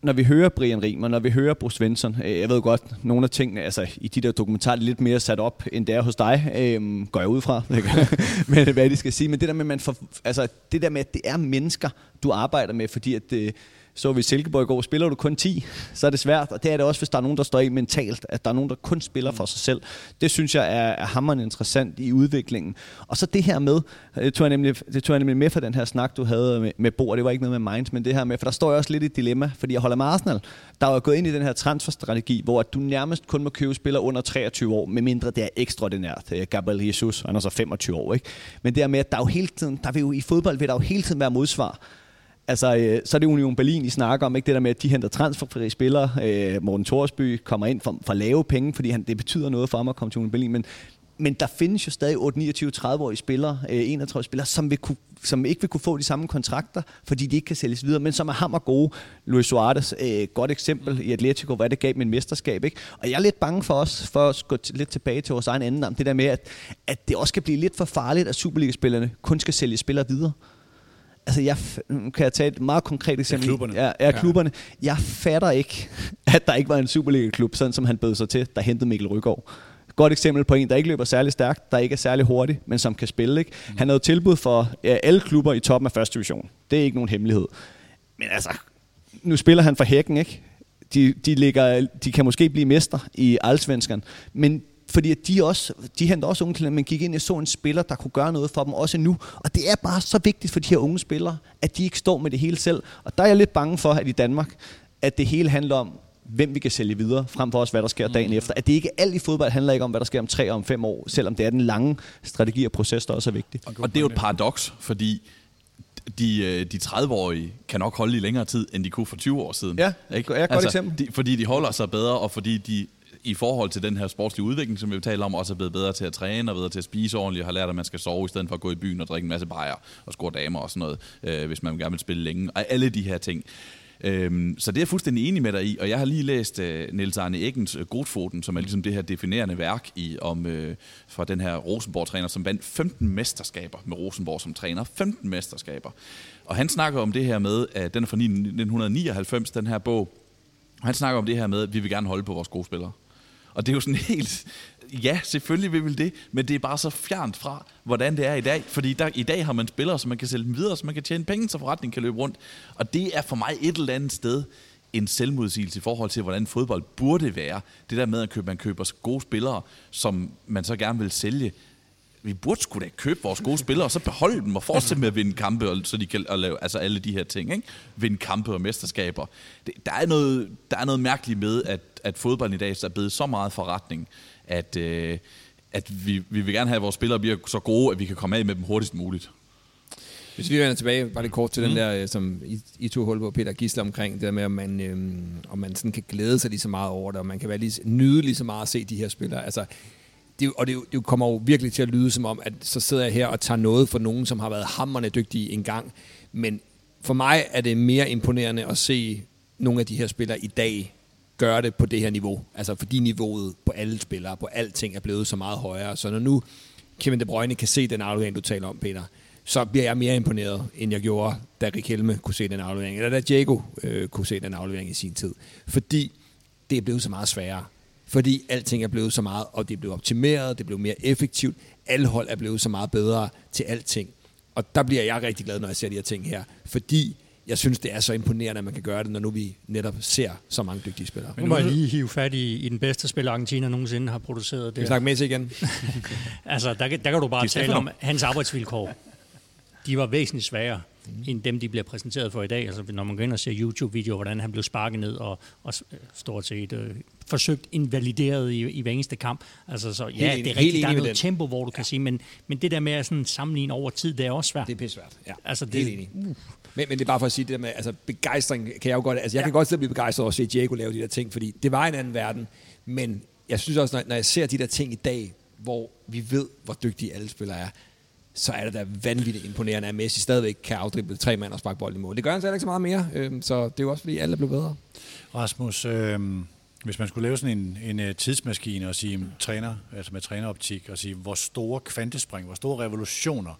når vi hører Brian Riemer, når vi hører Bruce Svensson, øh, jeg ved godt, nogle af tingene, altså i de der dokumentarer, er lidt mere sat op, end det er hos dig, øh, går jeg ud fra, men hvad de skal sige, men det der med, man får, altså, det der med, at det er mennesker, du arbejder med, fordi at, øh, så vi Silkeborg i går, spiller du kun 10, så er det svært, og det er det også, hvis der er nogen, der står i mentalt, at der er nogen, der kun spiller for sig selv. Det synes jeg er, er hammerende interessant i udviklingen. Og så det her med, det tog jeg nemlig, det tog jeg nemlig med for den her snak, du havde med, med Bo, det var ikke noget med Minds, men det her med, for der står jeg også lidt i et dilemma, fordi jeg holder med Arsenal, der er jo gået ind i den her transferstrategi, hvor at du nærmest kun må købe spillere under 23 år, medmindre det er ekstraordinært. Gabriel Jesus, han er så 25 år, ikke? Men det her med, at der er jo hele tiden, der vil jo i fodbold vil der jo hele tiden være modsvar. Altså, øh, så er det Union Berlin, I snakker om, ikke det der med, at de henter transferfri spillere. Øh, Morten Thorsby kommer ind for, for lave penge, fordi han, det betyder noget for ham at komme til Union Berlin. Men, men der findes jo stadig 8, 29, 30-årige spillere, øh, 31 spillere, som, vil kunne, som ikke vil kunne få de samme kontrakter, fordi de ikke kan sælges videre, men som er hammer gode. Luis Suarez, øh, godt eksempel i Atletico, hvad det gav med en mesterskab. Ikke? Og jeg er lidt bange for os, for at gå lidt tilbage til vores egen anden det der med, at, at det også kan blive lidt for farligt, at Superliga-spillerne kun skal sælge spillere videre altså jeg, kan jeg tage et meget konkret eksempel. Ja, klubberne. Ja, ja, klubberne. Jeg fatter ikke, at der ikke var en Superliga-klub, sådan som han bød sig til, der hentede Mikkel Rygaard. Godt eksempel på en, der ikke løber særlig stærkt, der ikke er særlig hurtig, men som kan spille. Ikke? Mm. Han havde tilbud for ja, alle klubber i toppen af første division. Det er ikke nogen hemmelighed. Men altså, nu spiller han for hækken, ikke? De, de, ligger, de kan måske blive mester i Allsvenskan, men fordi at de, også, de henter også unge talenter, men gik ind og så en spiller, der kunne gøre noget for dem også nu. Og det er bare så vigtigt for de her unge spillere, at de ikke står med det hele selv. Og der er jeg lidt bange for, at i Danmark, at det hele handler om, hvem vi kan sælge videre, frem for os, hvad der sker dagen mm. efter. At det ikke alt i fodbold handler ikke om, hvad der sker om tre og om fem år, selvom det er den lange strategi og proces, der også er vigtig. Og det er jo et paradoks, fordi de, øh, de 30-årige kan nok holde i længere tid, end de kunne for 20 år siden. Ja, ikke? Ja, godt altså, eksempel. De, fordi de holder sig bedre, og fordi de i forhold til den her sportslige udvikling, som vi taler om, også er blevet bedre til at træne og bedre til at spise ordentligt, og har lært, at man skal sove i stedet for at gå i byen og drikke en masse bajer og score damer og sådan noget, øh, hvis man gerne vil spille længe. Og alle de her ting. Øhm, så det er jeg fuldstændig enig med dig i, og jeg har lige læst øh, Niels Arne Eggens øh, Godfoten, som er ligesom det her definerende værk i om øh, fra den her Rosenborg-træner, som vandt 15 mesterskaber med Rosenborg som træner. 15 mesterskaber. Og han snakker om det her med, at den er fra 1999, den her bog, han snakker om det her med, at vi vil gerne holde på vores gode spillere. Og det er jo sådan helt... Ja, selvfølgelig vil vi det, men det er bare så fjernt fra, hvordan det er i dag. Fordi der, i dag har man spillere, så man kan sælge dem videre, så man kan tjene penge, så forretningen kan løbe rundt. Og det er for mig et eller andet sted en selvmodsigelse i forhold til, hvordan fodbold burde være. Det der med, at man køber gode spillere, som man så gerne vil sælge, vi burde sgu da købe vores gode spillere, og så beholde dem og fortsætte med at vinde kampe, så de kan lave altså alle de her ting, ikke? vinde kampe og mesterskaber. Det, der, er noget, der er noget mærkeligt med, at, at fodbolden i dag er blevet så meget forretning, at, øh, at vi, vi vil gerne have, at vores spillere bliver så gode, at vi kan komme af med dem hurtigst muligt. Hvis vi vender tilbage bare lidt kort til mm. den der, øh, som I, I to hul på Peter Gisler omkring, det der med, om man, øhm, om man sådan kan glæde sig lige så meget over det, og man kan være lige, nyde lige så meget at se de her spillere. Altså, det, og det, det kommer jo virkelig til at lyde som om, at så sidder jeg her og tager noget for nogen, som har været hammerne dygtige engang. Men for mig er det mere imponerende at se nogle af de her spillere i dag gøre det på det her niveau. Altså fordi niveauet på alle spillere, på alting er blevet så meget højere. Så når nu Kevin De Bruyne kan se den aflevering, du taler om, Peter, så bliver jeg mere imponeret, end jeg gjorde, da Rik Helme kunne se den aflevering, eller da Diego øh, kunne se den aflevering i sin tid. Fordi det er blevet så meget sværere fordi alting er blevet så meget, og det er blevet optimeret, det er blevet mere effektivt, alle hold er blevet så meget bedre til alting. Og der bliver jeg rigtig glad, når jeg ser de her ting her, fordi jeg synes, det er så imponerende, at man kan gøre det, når nu vi netop ser så mange dygtige spillere. Nu må jeg lige hive fat i, i den bedste spiller, Argentina nogensinde har produceret. Skal vi Det. snakke Messi igen? Altså, der, kan- der kan du bare tale om hans arbejdsvilkår. De var væsentligt sværere end dem, de bliver præsenteret for i dag. Altså, når man går ind og ser YouTube-videoer, hvordan han blev sparket ned og, og stort set øh, forsøgt invalideret i, i hver eneste kamp. Altså, så ja, Helt det er helt rigtigt, der enig er noget den. tempo, hvor du kan sige, men, men det der med at sådan sammenligne over tid, det er også svært. Det er pisse svært. Ja. Altså, det, Helt enig. Men, men det er bare for at sige det der med, altså begejstring kan jeg jo godt, altså jeg ja. kan godt sidde og blive begejstret over at se Diego lave de der ting, fordi det var en anden verden, men jeg synes også, når, når jeg ser de der ting i dag, hvor vi ved, hvor dygtige alle spillere er, så er det da vanvittigt imponerende, at Messi stadigvæk kan afdrible tre mand og sparke bold i mål. Det gør han så ikke så meget mere, øhm, så det er jo også fordi, alle er blevet bedre. Rasmus, øh, hvis man skulle lave sådan en, en øh, tidsmaskine og sige mm, træner, altså med træneroptik, og sige, hvor store kvantespring, hvor store revolutioner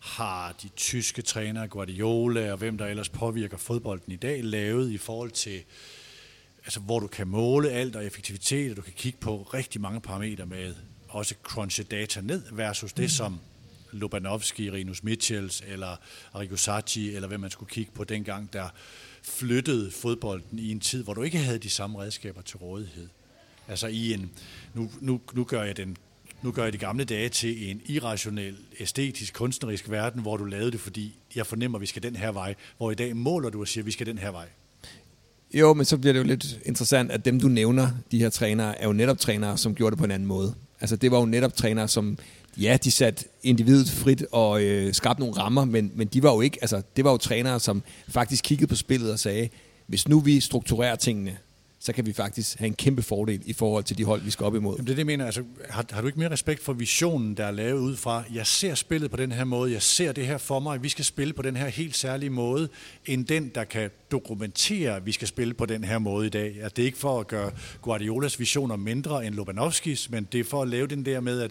har de tyske trænere, Guardiola og hvem der ellers påvirker fodbolden i dag, lavet i forhold til, altså hvor du kan måle alt og effektivitet, og du kan kigge på rigtig mange parametre med også crunche data ned versus det, som Lobanovski, Rinus Michels eller Arrigo Sacchi, eller hvem man skulle kigge på dengang, der flyttede fodbolden i en tid, hvor du ikke havde de samme redskaber til rådighed. Altså i en, nu, nu, nu gør jeg den nu gør jeg de gamle dage til en irrationel, æstetisk, kunstnerisk verden, hvor du lavede det, fordi jeg fornemmer, at vi skal den her vej. Hvor i dag måler du og siger, at vi skal den her vej. Jo, men så bliver det jo lidt interessant, at dem du nævner, de her trænere, er jo netop trænere, som gjorde det på en anden måde. Altså det var jo netop trænere, som, ja, de satte individet frit og øh, skabte nogle rammer, men, men de var jo ikke, altså det var jo trænere, som faktisk kiggede på spillet og sagde, hvis nu vi strukturerer tingene, så kan vi faktisk have en kæmpe fordel i forhold til de hold, vi skal op imod. Jamen, det er det, jeg mener. Altså, har, har du ikke mere respekt for visionen, der er lavet ud fra, jeg ser spillet på den her måde, jeg ser det her for mig, vi skal spille på den her helt særlige måde, end den, der kan dokumentere, at vi skal spille på den her måde i dag. At det er ikke for at gøre Guardiolas visioner mindre end Lobanovskis, men det er for at lave den der med, at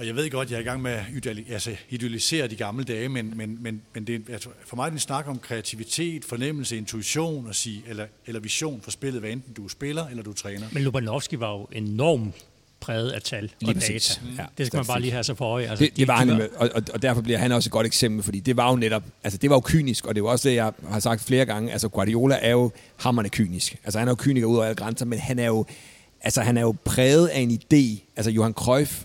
og jeg ved godt, at jeg er i gang med at altså, idealisere de gamle dage, men, men, men, men det er, altså, for mig er det en snak om kreativitet, fornemmelse, intuition og sige, eller, eller vision for spillet, hvad enten du er spiller eller du er træner. Men Lubanovski var jo enormt præget af tal Lige og præcis. data. Ja, det skal man bare lige have sig for øje. Altså, Det, de- det var de han, jo med, og, og, og derfor bliver han også et godt eksempel, fordi det var jo netop, altså det var jo kynisk, og det var også det, jeg har sagt flere gange, altså Guardiola er jo hammerne kynisk. Altså han er jo kyniker ud over alle grænser, men han er jo, altså han er jo præget af en idé. Altså Johan Cruyff,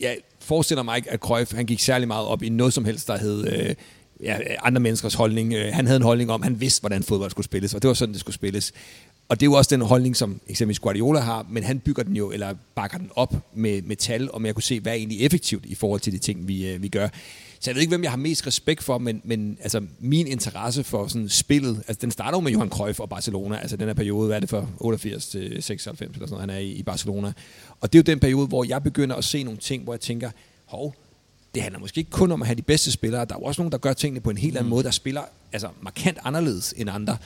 jeg forestiller mig ikke, at Cruyff, han gik særlig meget op i noget som helst, der hed øh, ja, andre menneskers holdning. Øh, han havde en holdning om, han vidste, hvordan fodbold skulle spilles, og det var sådan, det skulle spilles. Og det er jo også den holdning, som eksempelvis Guardiola har, men han bygger den jo, eller bakker den op med, med tal, og med at kunne se, hvad er egentlig effektivt i forhold til de ting, vi, øh, vi gør. Så jeg ved ikke, hvem jeg har mest respekt for, men, men altså, min interesse for sådan spillet, altså den starter jo med Johan Cruyff og Barcelona, altså den her periode, hvad er det for 88 til 96 eller sådan noget, han er i, i Barcelona. Og det er jo den periode, hvor jeg begynder at se nogle ting, hvor jeg tænker, hov, det handler måske ikke kun om at have de bedste spillere. Der er jo også nogen, der gør tingene på en helt anden måde, der spiller altså, markant anderledes end andre.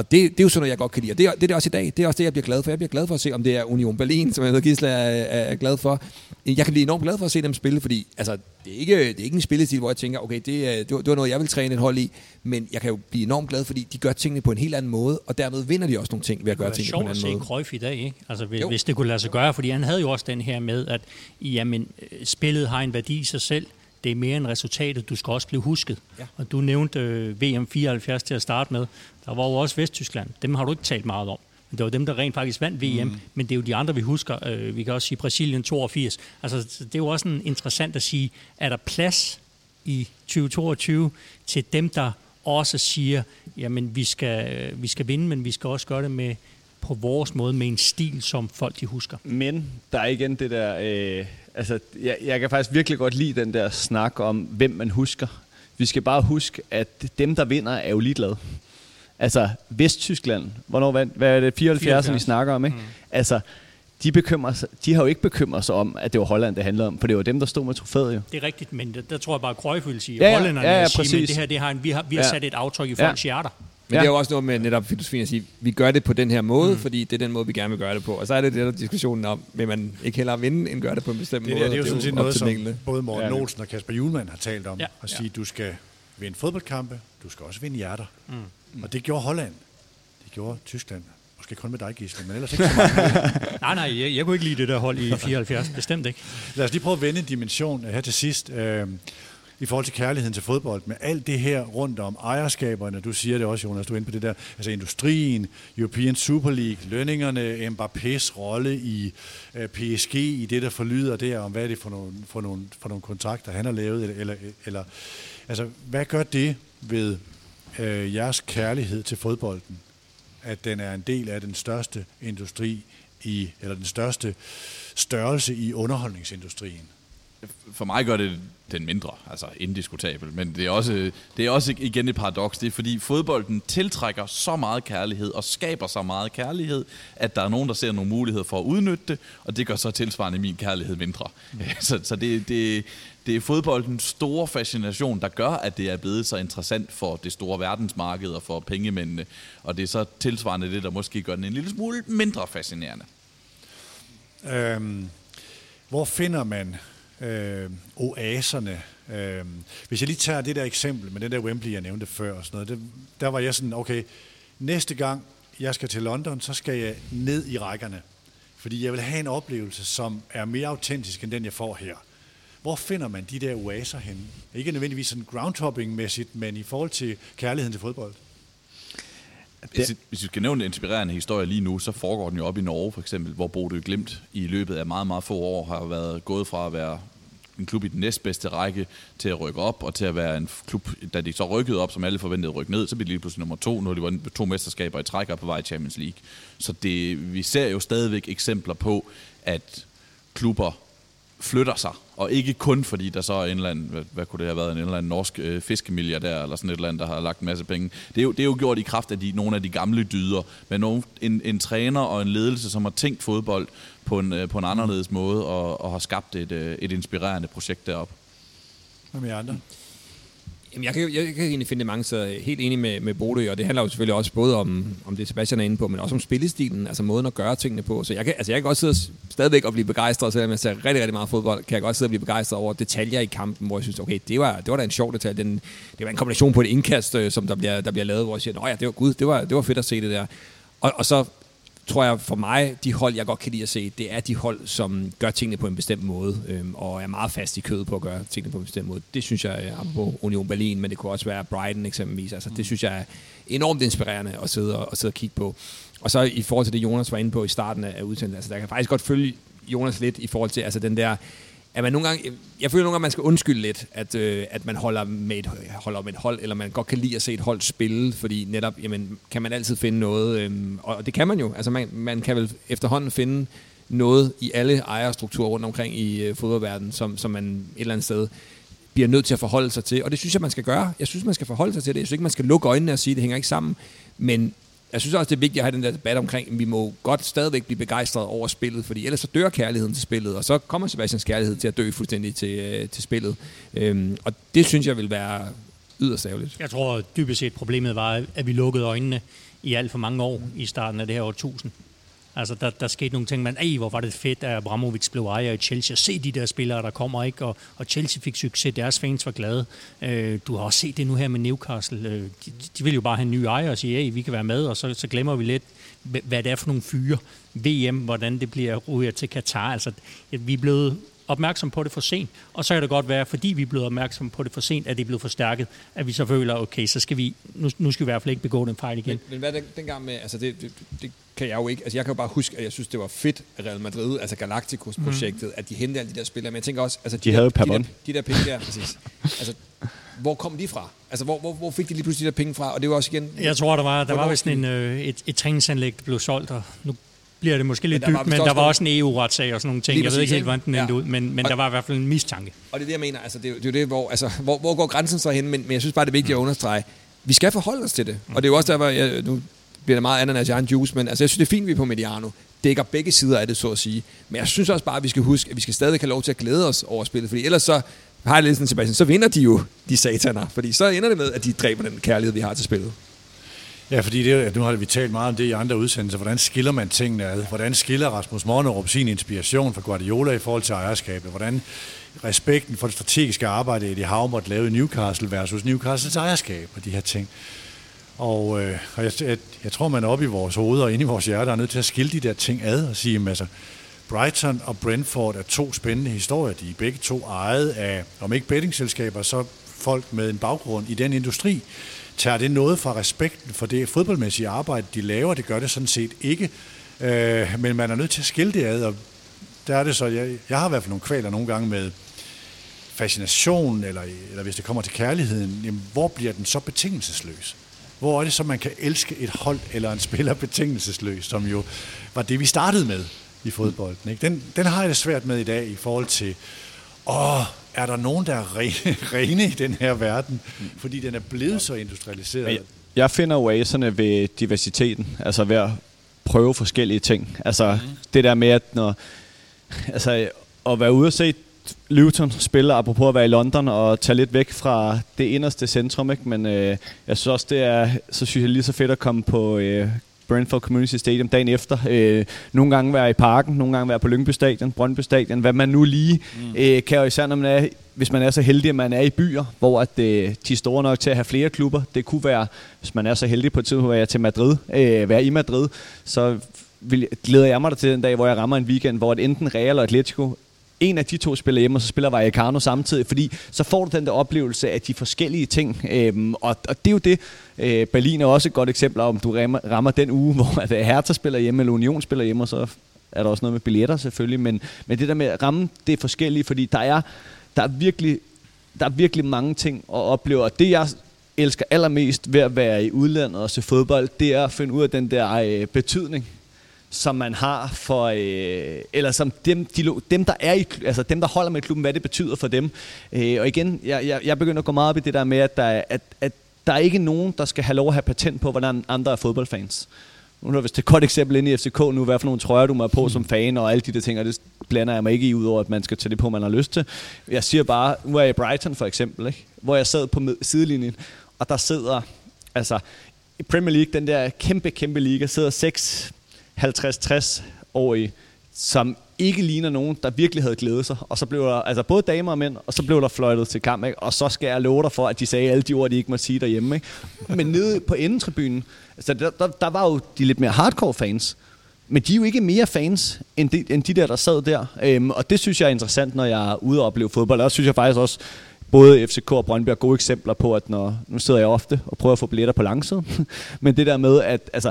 Og det, det er jo sådan noget, jeg godt kan lide. Og det, er- det er det også i dag. Det er også det, jeg bliver glad for. Jeg bliver glad for at se, om det er Union Berlin, som jeg ved, Gisle er, er, er glad for. Jeg kan blive enormt glad for at se dem spille, fordi altså, det, er ikke, det er ikke en spillestil, hvor jeg tænker, okay, det, er- det, det var noget, jeg vil træne et hold i. Men jeg kan jo blive enormt glad, fordi de gør tingene på en helt anden måde, og dermed vinder de også nogle ting ved at gøre Det tingene på en sjovt at anden se måde. Cruyff i dag, ikke? Altså, hvis, Jo. hvis det kunne lade sig gøre, fordi han havde jo også den her med, at jamen, øh, spillet har en værdi i sig selv. Det er mere end resultatet. Du skal også blive husket. Ja. Og du nævnte øh, VM 74 til at starte med. Der var jo også Vesttyskland. Dem har du ikke talt meget om. Men det var dem, der rent faktisk vandt VM. Mm. Men det er jo de andre, vi husker. Øh, vi kan også sige Brasilien 82. Altså, så det er jo også sådan interessant at sige, er der plads i 2022 til dem, der også siger, jamen vi skal, vi skal vinde, men vi skal også gøre det med på vores måde med en stil, som folk de husker. Men der er igen det der... Øh, altså, jeg, jeg kan faktisk virkelig godt lide den der snak om, hvem man husker. Vi skal bare huske, at dem, der vinder, er jo ligeglade. Altså, Vesttyskland, hvornår vandt, hvad er det, 74, 74. vi snakker om, ikke? Mm. Altså, de, bekymrer sig, de har jo ikke bekymret sig om, at det var Holland, det handlede om, for det var dem, der stod med trofæet jo. Det er rigtigt, men der, der tror jeg bare, at Cruyff vil sige, Ja, ja, hollænderne ja, ja, sige, men det her, det har en, vi har, vi har Ja. sat et aftryk i Ja. folks hjerter. Men Ja. det er jo også noget med netop filosofien at sige, vi gør det på den her måde, mm. fordi det er den måde, vi gerne vil gøre det på. Og så er det det der diskussionen om, vil man ikke hellere vinde, end gøre det på en bestemt Det, måde. der, det er jo sådan set noget, som både Morten Ja. Olsen og Kasper Julemand har talt om. Ja. At sige, du skal vinde fodboldkampe, du skal også vinde hjerter. Mm. Og det gjorde Holland. Det gjorde Tyskland. Måske kun med dig, Gisle, men ellers ikke så meget. Nej, nej, jeg, jeg kunne ikke lide det der hold i 74. Bestemt ikke. Lad os lige prøve at vende en dimension her til sidst. Øh, i forhold til kærligheden til fodbold, med alt det her rundt om ejerskaberne, du siger det også, Jonas, du er inde på det der, altså industrien, European Super League, lønningerne, Mbappés rolle i øh, PSG, i det, der forlyder der, om hvad er det for nogle, for nogle, for nogle kontrakter, han har lavet, eller, eller, eller altså, hvad gør det ved øh, jeres kærlighed til fodbolden, at den er en del af den største industri i, eller den største størrelse i underholdningsindustrien? For mig gør det den mindre, altså indiskutabel, men det er, også, det er også igen et paradoks. Det er fordi fodbolden tiltrækker så meget kærlighed og skaber så meget kærlighed, at der er nogen, der ser nogle muligheder for at udnytte det, og det gør så tilsvarende min kærlighed mindre. Mm. Så, så det, det, det er fodboldens store fascination, der gør, at det er blevet så interessant for det store verdensmarked og for pengemændene, og det er så tilsvarende det, der måske gør den en lille smule mindre fascinerende. Øhm, hvor finder man øh, oaserne. Øh, hvis jeg lige tager det der eksempel med den der Wembley, jeg nævnte før, og sådan noget, det, der var jeg sådan, okay, næste gang jeg skal til London, så skal jeg ned i rækkerne. Fordi jeg vil have en oplevelse, som er mere autentisk end den, jeg får her. Hvor finder man de der oaser henne? Ikke nødvendigvis sådan groundhopping-mæssigt, men i forhold til kærligheden til fodbold. Hvis, hvis vi skal nævne en inspirerende historie lige nu, så foregår den jo op i Norge for eksempel, hvor Bodø Glimt i løbet af meget, meget få år har været gået fra at være en klub i den næstbedste række til at rykke op, og til at være en klub, da de så rykkede op, som alle forventede at rykke ned, så blev de lige pludselig nummer to, når de var to mesterskaber i træk på vej i Champions League. Så det, vi ser jo stadigvæk eksempler på, at klubber flytter sig, og ikke kun fordi der så er en eller anden, hvad, hvad kunne det have været, en eller anden norsk øh, fiskemilliardær, eller sådan et eller andet, der har lagt en masse penge. Det er jo, det er jo gjort i kraft af de, nogle af de gamle dyder, men nogen, en, en træner og en ledelse, som har tænkt fodbold på en, øh, på en anderledes måde, og, og har skabt et, øh, et inspirerende projekt deroppe. Hvad med andre? Jamen, jeg, kan, jeg, jeg kan egentlig finde det mange så helt enig med, med Bodø, og det handler jo selvfølgelig også både om, om det Sebastian er inde på, men også om spillestilen, altså måden at gøre tingene på. Så jeg kan, altså jeg kan godt sidde stadigvæk og blive begejstret, selvom jeg ser rigtig, rigtig meget fodbold, kan jeg godt sidde og blive begejstret over detaljer i kampen, hvor jeg synes, okay, det var, det var da en sjov detalje. Den, det var en kombination på et indkast, øh, som der bliver, der bliver lavet, hvor jeg siger, ja, det var gud, det var, det var fedt at se det der. Og, og så tror jeg for mig, de hold, jeg godt kan lide at se, det er de hold, som gør tingene på en bestemt måde, øhm, og er meget fast i kødet på at gøre tingene på en bestemt måde. Det synes jeg er på Union Berlin, men det kunne også være Brighton eksempelvis. Altså, det synes jeg er enormt inspirerende at sidde og, at sidde og kigge på. Og så i forhold til det, Jonas var inde på i starten af udsendelsen, altså, der kan faktisk godt følge Jonas lidt i forhold til altså, den der at man nogle gange, jeg føler nogle gange, at man skal undskylde lidt, at, øh, at man holder med, et, holder med et hold, eller man godt kan lide at se et hold spille, fordi netop, jamen, kan man altid finde noget, øh, og det kan man jo, altså man, man kan vel efterhånden finde noget i alle ejerstrukturer rundt omkring i øh, fodboldverdenen, som, som man et eller andet sted bliver nødt til at forholde sig til, og det synes jeg, man skal gøre. Jeg synes, man skal forholde sig til det. Jeg synes ikke, man skal lukke øjnene og sige, at det hænger ikke sammen, men jeg synes også, det er vigtigt at have den der debat omkring, at vi må godt stadigvæk blive begejstret over spillet, fordi ellers så dør kærligheden til spillet, og så kommer Sebastians kærlighed til at dø fuldstændig til, øh, til spillet. Øhm, og det synes jeg vil være yderst ærgerligt. Jeg tror dybest set problemet var, at vi lukkede øjnene i alt for mange år i starten af det her årtusind. Altså, der, der skete nogle ting, men ej, hvor var det fedt, at Abramovic blev ejer i Chelsea. Se de der spillere, der kommer, ikke? Og, og Chelsea fik succes, deres fans var glade. Øh, du har også set det nu her med Newcastle. Øh, de, de vil jo bare have en ny ejer og sige, hey, vi kan være med, og så, så glemmer vi lidt, hvad det er for nogle fyre. VM, hvordan det bliver ryger til Katar. Altså, vi er blevet opmærksom på det for sent. Og så kan det godt være, fordi vi er blevet opmærksom på det for sent, at det er blevet forstærket, at vi så føler, okay, så skal vi, nu, nu skal vi i hvert fald ikke begå den fejl igen. Men, men hvad den, dengang med, altså det, det, det kan jeg jo ikke, altså jeg kan jo bare huske, at jeg synes, det var fedt, Real Madrid, altså Galacticos-projektet, mm. at de hentede alle de der spillere, men jeg tænker også, altså de, de havde der, de, der, de der penge der, præcis, altså hvor kom de fra? Altså, hvor, hvor, hvor fik de lige pludselig de der penge fra? Og det var også igen... Jeg tror, der var, der var vist en, øh, et, et træningsanlæg, der blev solgt, og nu bliver det måske lidt men dybt, men der var også en EU-retssag og sådan nogle ting. Jeg ved ikke helt, hvordan den endte ja. ud, men, men og, der var i hvert fald en mistanke. Og det er det, jeg mener. Altså, det, er, det er det, hvor, altså, hvor, hvor går grænsen så hen? Men, men jeg synes bare, det er vigtigt at understrege. Vi skal forholde os til det. Og det er jo også der, hvor jeg, nu bliver det meget ananas i juice, men altså, jeg synes, det er fint, vi er på Mediano. Dækker begge sider af det, så at sige. Men jeg synes også bare, at vi skal huske, at vi skal stadig have lov til at glæde os over spillet, fordi ellers så har jeg lidt sådan tilbage, så vinder de jo de sataner, fordi så ender det med, at de dræber den kærlighed, vi har til spillet. Ja, fordi det, nu har vi talt meget om det i andre udsendelser. Hvordan skiller man tingene ad? Hvordan skiller Rasmus Mornerup sin inspiration fra Guardiola i forhold til ejerskabet? Hvordan respekten for det strategiske arbejde, Eddie Howe måtte lave i Newcastle versus Newcastles ejerskab og de her ting? Og, øh, og jeg, jeg, jeg tror, man er oppe i vores hoveder og inde i vores hjerter er nødt til at skille de der ting ad og sige, altså, Brighton og Brentford er to spændende historier. De er begge to ejet af, om ikke bettingselskaber, så folk med en baggrund i den industri. Tager det noget fra respekten for det fodboldmæssige arbejde, de laver? Det gør det sådan set ikke. Øh, men man er nødt til at skille det ad, og der er det så, jeg, jeg har i hvert fald nogle kvaler nogle gange med fascination, eller, eller hvis det kommer til kærligheden, jamen, hvor bliver den så betingelsesløs? Hvor er det så, man kan elske et hold eller en spiller betingelsesløs, som jo var det, vi startede med i fodbolden. Ikke? Den, den har jeg det svært med i dag i forhold til, åh, er der nogen, der er rene, rene i den her verden? Fordi den er blevet så industrialiseret. Jeg, jeg finder oaserne ved diversiteten, altså ved at prøve forskellige ting. Altså mm. det der med, at når, altså, at være ude og se Luton spiller, apropos at være i London, og tage lidt væk fra det inderste centrum, ikke? men øh, jeg synes også, det er, så synes jeg lige så fedt at komme på øh, Brentford Community Stadium dagen efter. Øh, nogle gange være i parken, nogle gange være på Lyngby Stadion, Brøndby Stadion, hvad man nu lige mm. øh, kan, jo især når man er, hvis man er så heldig, at man er i byer, hvor at, øh, de er store nok til at have flere klubber. Det kunne være, hvis man er så heldig på et tidspunkt, at være til Madrid, øh, være i Madrid, så vil, glæder jeg mig til den dag, hvor jeg rammer en weekend, hvor at enten Real og Atletico en af de to spiller hjemme, og så spiller Vallecano samtidig, fordi så får du den der oplevelse af de forskellige ting. Øhm, og, og det er jo det, øh, Berlin er også et godt eksempel om du rammer, rammer den uge, hvor at øh, Hertha spiller hjemme, eller Union spiller hjemme, og så er der også noget med billetter selvfølgelig, men, men det der med at ramme det er forskellige, fordi der er, der er virkelig der er virkelig mange ting at opleve, og det jeg elsker allermest ved at være i udlandet og se fodbold, det er at finde ud af den der øh, betydning, som man har for, øh, eller som dem, de, dem, der er i, altså dem, der holder med klubben, hvad det betyder for dem. Øh, og igen, jeg, jeg, jeg begynder at gå meget op i det der med, at der, at, at der er ikke nogen, der skal have lov at have patent på, hvordan andre er fodboldfans. Nu er hvis det et godt eksempel inde i FCK nu, hvad for nogle trøjer du må på som fan, og alle de der ting, og det blander jeg mig ikke i, udover at man skal tage det på, man har lyst til. Jeg siger bare, nu er jeg i Brighton for eksempel, ikke? hvor jeg sad på sidelinjen, og der sidder, altså, i Premier League, den der kæmpe, kæmpe liga, sidder seks 50-60-årige, som ikke ligner nogen, der virkelig havde glædet sig. Og så blev der, altså både damer og mænd, og så blev der fløjtet til kamp, ikke? og så skal jeg love dig for, at de sagde alle de ord, de ikke må sige derhjemme. Ikke? Men nede på endetribunen, altså der, der, der var jo de lidt mere hardcore fans, men de er jo ikke mere fans, end de, end de der, der sad der. Øhm, og det synes jeg er interessant, når jeg er ude og opleve fodbold. Og synes jeg faktisk også, både FCK og Brøndby er gode eksempler på, at når, nu sidder jeg ofte og prøver at få billetter på langsiden, men det der med, at altså,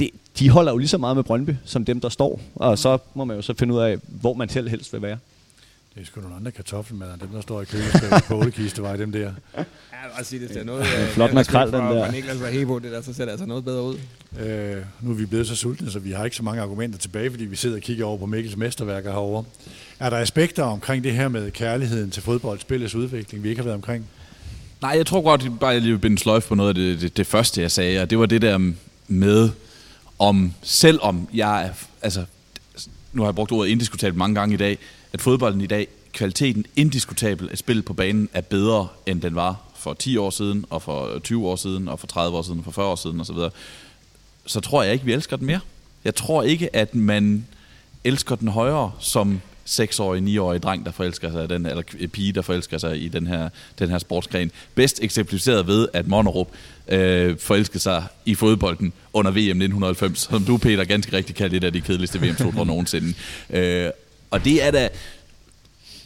det, de holder jo lige så meget med Brøndby, som dem, der står. Og så må man jo så finde ud af, hvor man selv helst vil være. Det er sgu nogle andre kartoffelmadder, dem der står i køleskabet på var dem der. Ja, jeg sige, det ser noget... Ja, flot makrel, den der. Men Niklas var helt på det der, så ser det altså noget bedre ud. Øh, nu er vi blevet så sultne, så vi har ikke så mange argumenter tilbage, fordi vi sidder og kigger over på Mikkels mesterværker herovre. Er der aspekter omkring det her med kærligheden til fodbold, spillets udvikling, vi ikke har været omkring? Nej, jeg tror godt, at bare lige vil binde sløjf på noget af det, det, det første, jeg sagde, og det var det der med, om selvom jeg er, altså, nu har jeg brugt ordet indiskutabelt mange gange i dag, at fodbolden i dag, kvaliteten indiskutabel at spillet på banen er bedre, end den var for 10 år siden, og for 20 år siden, og for 30 år siden, og for 40 år siden osv., så tror jeg ikke, vi elsker den mere. Jeg tror ikke, at man elsker den højere som 6-årig, 9-årig dreng, der forelsker sig, den, eller pige, der forelsker sig i den her, den her sportsgren. Bedst eksemplificeret ved, at Monerup øh, forelskede sig i fodbolden under VM 1990, som du, Peter, ganske rigtigt kaldte det af de kedeligste VM-slutrunder nogensinde. Øh, og det er da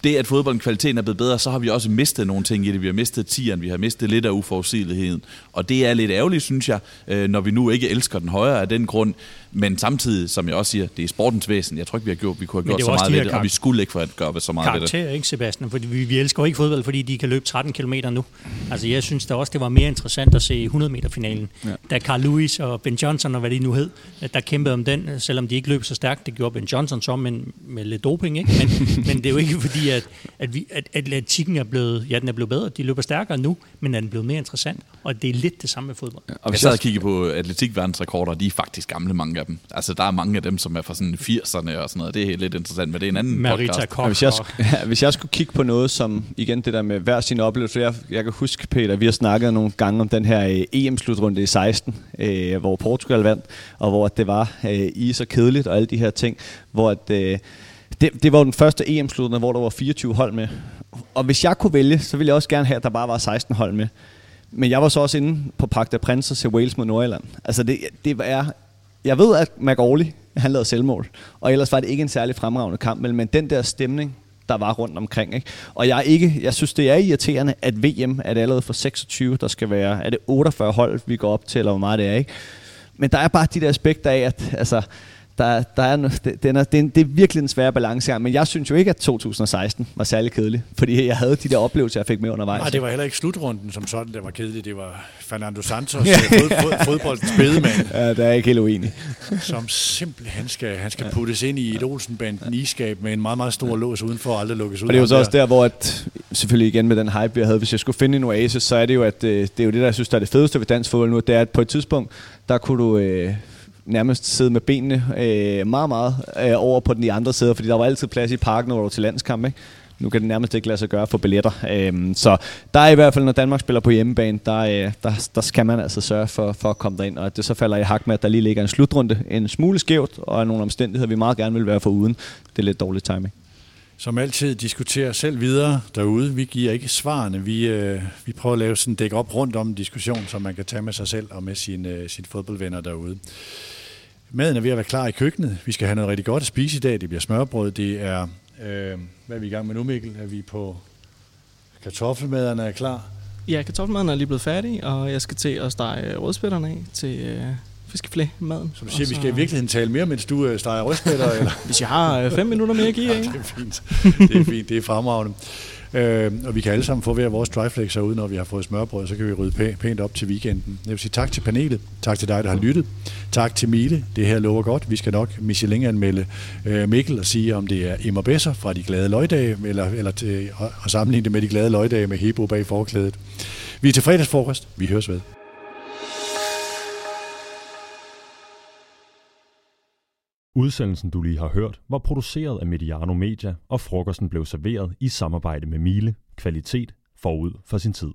det, at fodbolden kvaliteten er blevet bedre, så har vi også mistet nogle ting i det. Vi har mistet tieren, vi har mistet lidt af uforudsigeligheden. Og det er lidt ærgerligt, synes jeg, øh, når vi nu ikke elsker den højere af den grund. Men samtidig, som jeg også siger, det er sportens væsen. Jeg tror ikke, vi, har gjort, vi kunne have gjort så meget ved det, og vi skulle ikke for at gøre så meget karakter, ved det. ikke Sebastian? Fordi vi, vi elsker jo ikke fodbold, fordi de kan løbe 13 km nu. Altså jeg synes da også, det var mere interessant at se 100 meter finalen. Ja. Da Carl Lewis og Ben Johnson, og hvad de nu hed, der kæmpede om den, selvom de ikke løb så stærkt. Det gjorde Ben Johnson så, men med lidt doping, ikke? Men, men det er jo ikke fordi, at, at, vi, at atletikken er blevet, ja, den er blevet bedre. De løber stærkere nu, men den er blevet mere interessant. Og det er lidt det samme med fodbold. Ja, og vi sad og kiggede på atletikverdensrekorder, de er faktisk gamle, mange af dem. Altså der er mange af dem, som er fra sådan 80'erne og sådan noget. Det er lidt interessant, men det er en anden Marita podcast. Koch, hvis, jeg, ja, hvis jeg skulle kigge på noget som, igen det der med hver sin oplevelse, jeg, jeg kan huske, Peter, vi har snakket nogle gange om den her øh, EM-slutrunde i 16, øh, hvor Portugal vandt, og hvor det var øh, i så kedeligt og alle de her ting, hvor at, øh, det, det var den første EM-slutrunde, hvor der var 24 hold med. Og hvis jeg kunne vælge, så ville jeg også gerne have, at der bare var 16 hold med. Men jeg var så også inde på Parc des Princes til Wales mod Nordjylland. Altså det, det er jeg ved, at McAuley, han lavede selvmål, og ellers var det ikke en særlig fremragende kamp, men den der stemning, der var rundt omkring. Ikke? Og jeg, er ikke, jeg synes, det er irriterende, at VM er det allerede for 26, der skal være, er det 48 hold, vi går op til, eller hvor meget det er. Ikke? Men der er bare de der aspekter af, at altså, der, der er, det, den er, det, er, det er virkelig en svær balance men jeg synes jo ikke, at 2016 var særlig kedelig, fordi jeg havde de der oplevelser, jeg fik med undervejs. Nej, det var heller ikke slutrunden som sådan, der var kedelig. Det var Fernando Santos, fod, fod, fodboldens bedemand. Ja, der er ikke helt uenig. som simpelthen skal, han skal puttes ind i et Olsenband iskab med en meget, meget stor lås udenfor og aldrig lukkes ud. Og det er jo så også der, hvor at, selvfølgelig igen med den hype, jeg havde, hvis jeg skulle finde en oasis, så er det jo, at øh, det er jo det, der jeg synes, der er det fedeste ved dansk fodbold nu, det er, at på et tidspunkt, der kunne du... Øh, nærmest sidde med benene øh, meget, meget øh, over på den i andre side, fordi der var altid plads i parken, når du var til landskamp. Ikke? Nu kan det nærmest ikke lade sig gøre for billetter. Øh, så der er i hvert fald, når Danmark spiller på hjemmebane, der, øh, der, der skal man altså sørge for, for at komme derind. Og at det så falder i hak med, at der lige ligger en slutrunde en smule skævt, og nogle omstændigheder, vi meget gerne vil være for uden. Det er lidt dårlig timing. Som altid diskuterer selv videre derude. Vi giver ikke svarene. Vi, øh, vi prøver at lave sådan en dæk op rundt om en diskussion, som man kan tage med sig selv og med sine, øh, sine fodboldvenner derude. Maden er ved at være klar i køkkenet. Vi skal have noget rigtig godt at spise i dag. Det bliver smørbrød. Det er, øh, hvad er vi i gang med nu, Mikkel? Er vi på kartoffelmaderne er klar? Ja, kartoffelmaden er lige blevet færdig, og jeg skal til at stege rødspætterne af til øh, fiskeflæ-maden. Så du siger, så... vi skal i virkeligheden tale mere, mens du øh, steger rødspætter? eller? Hvis jeg har øh, fem minutter mere at give, ikke? Ja, det er fint. Det er fint. Det er fremragende. Øh, og vi kan alle sammen få hver vores dryflex herude, når vi har fået smørbrød, så kan vi rydde pænt op til weekenden. Jeg vil sige tak til panelet, tak til dig, der har lyttet, tak til Mille, det her lover godt. Vi skal nok Michelin-anmelde øh, Mikkel og sige, om det er Immer Besser fra de glade løgdage, eller, eller til, og, og sammenligne det med de glade løgdage med Hebo bag forklædet. Vi er til fredagsfrokost. Vi høres ved. Udsendelsen, du lige har hørt, var produceret af Mediano Media, og frokosten blev serveret i samarbejde med Miele, kvalitet forud for sin tid.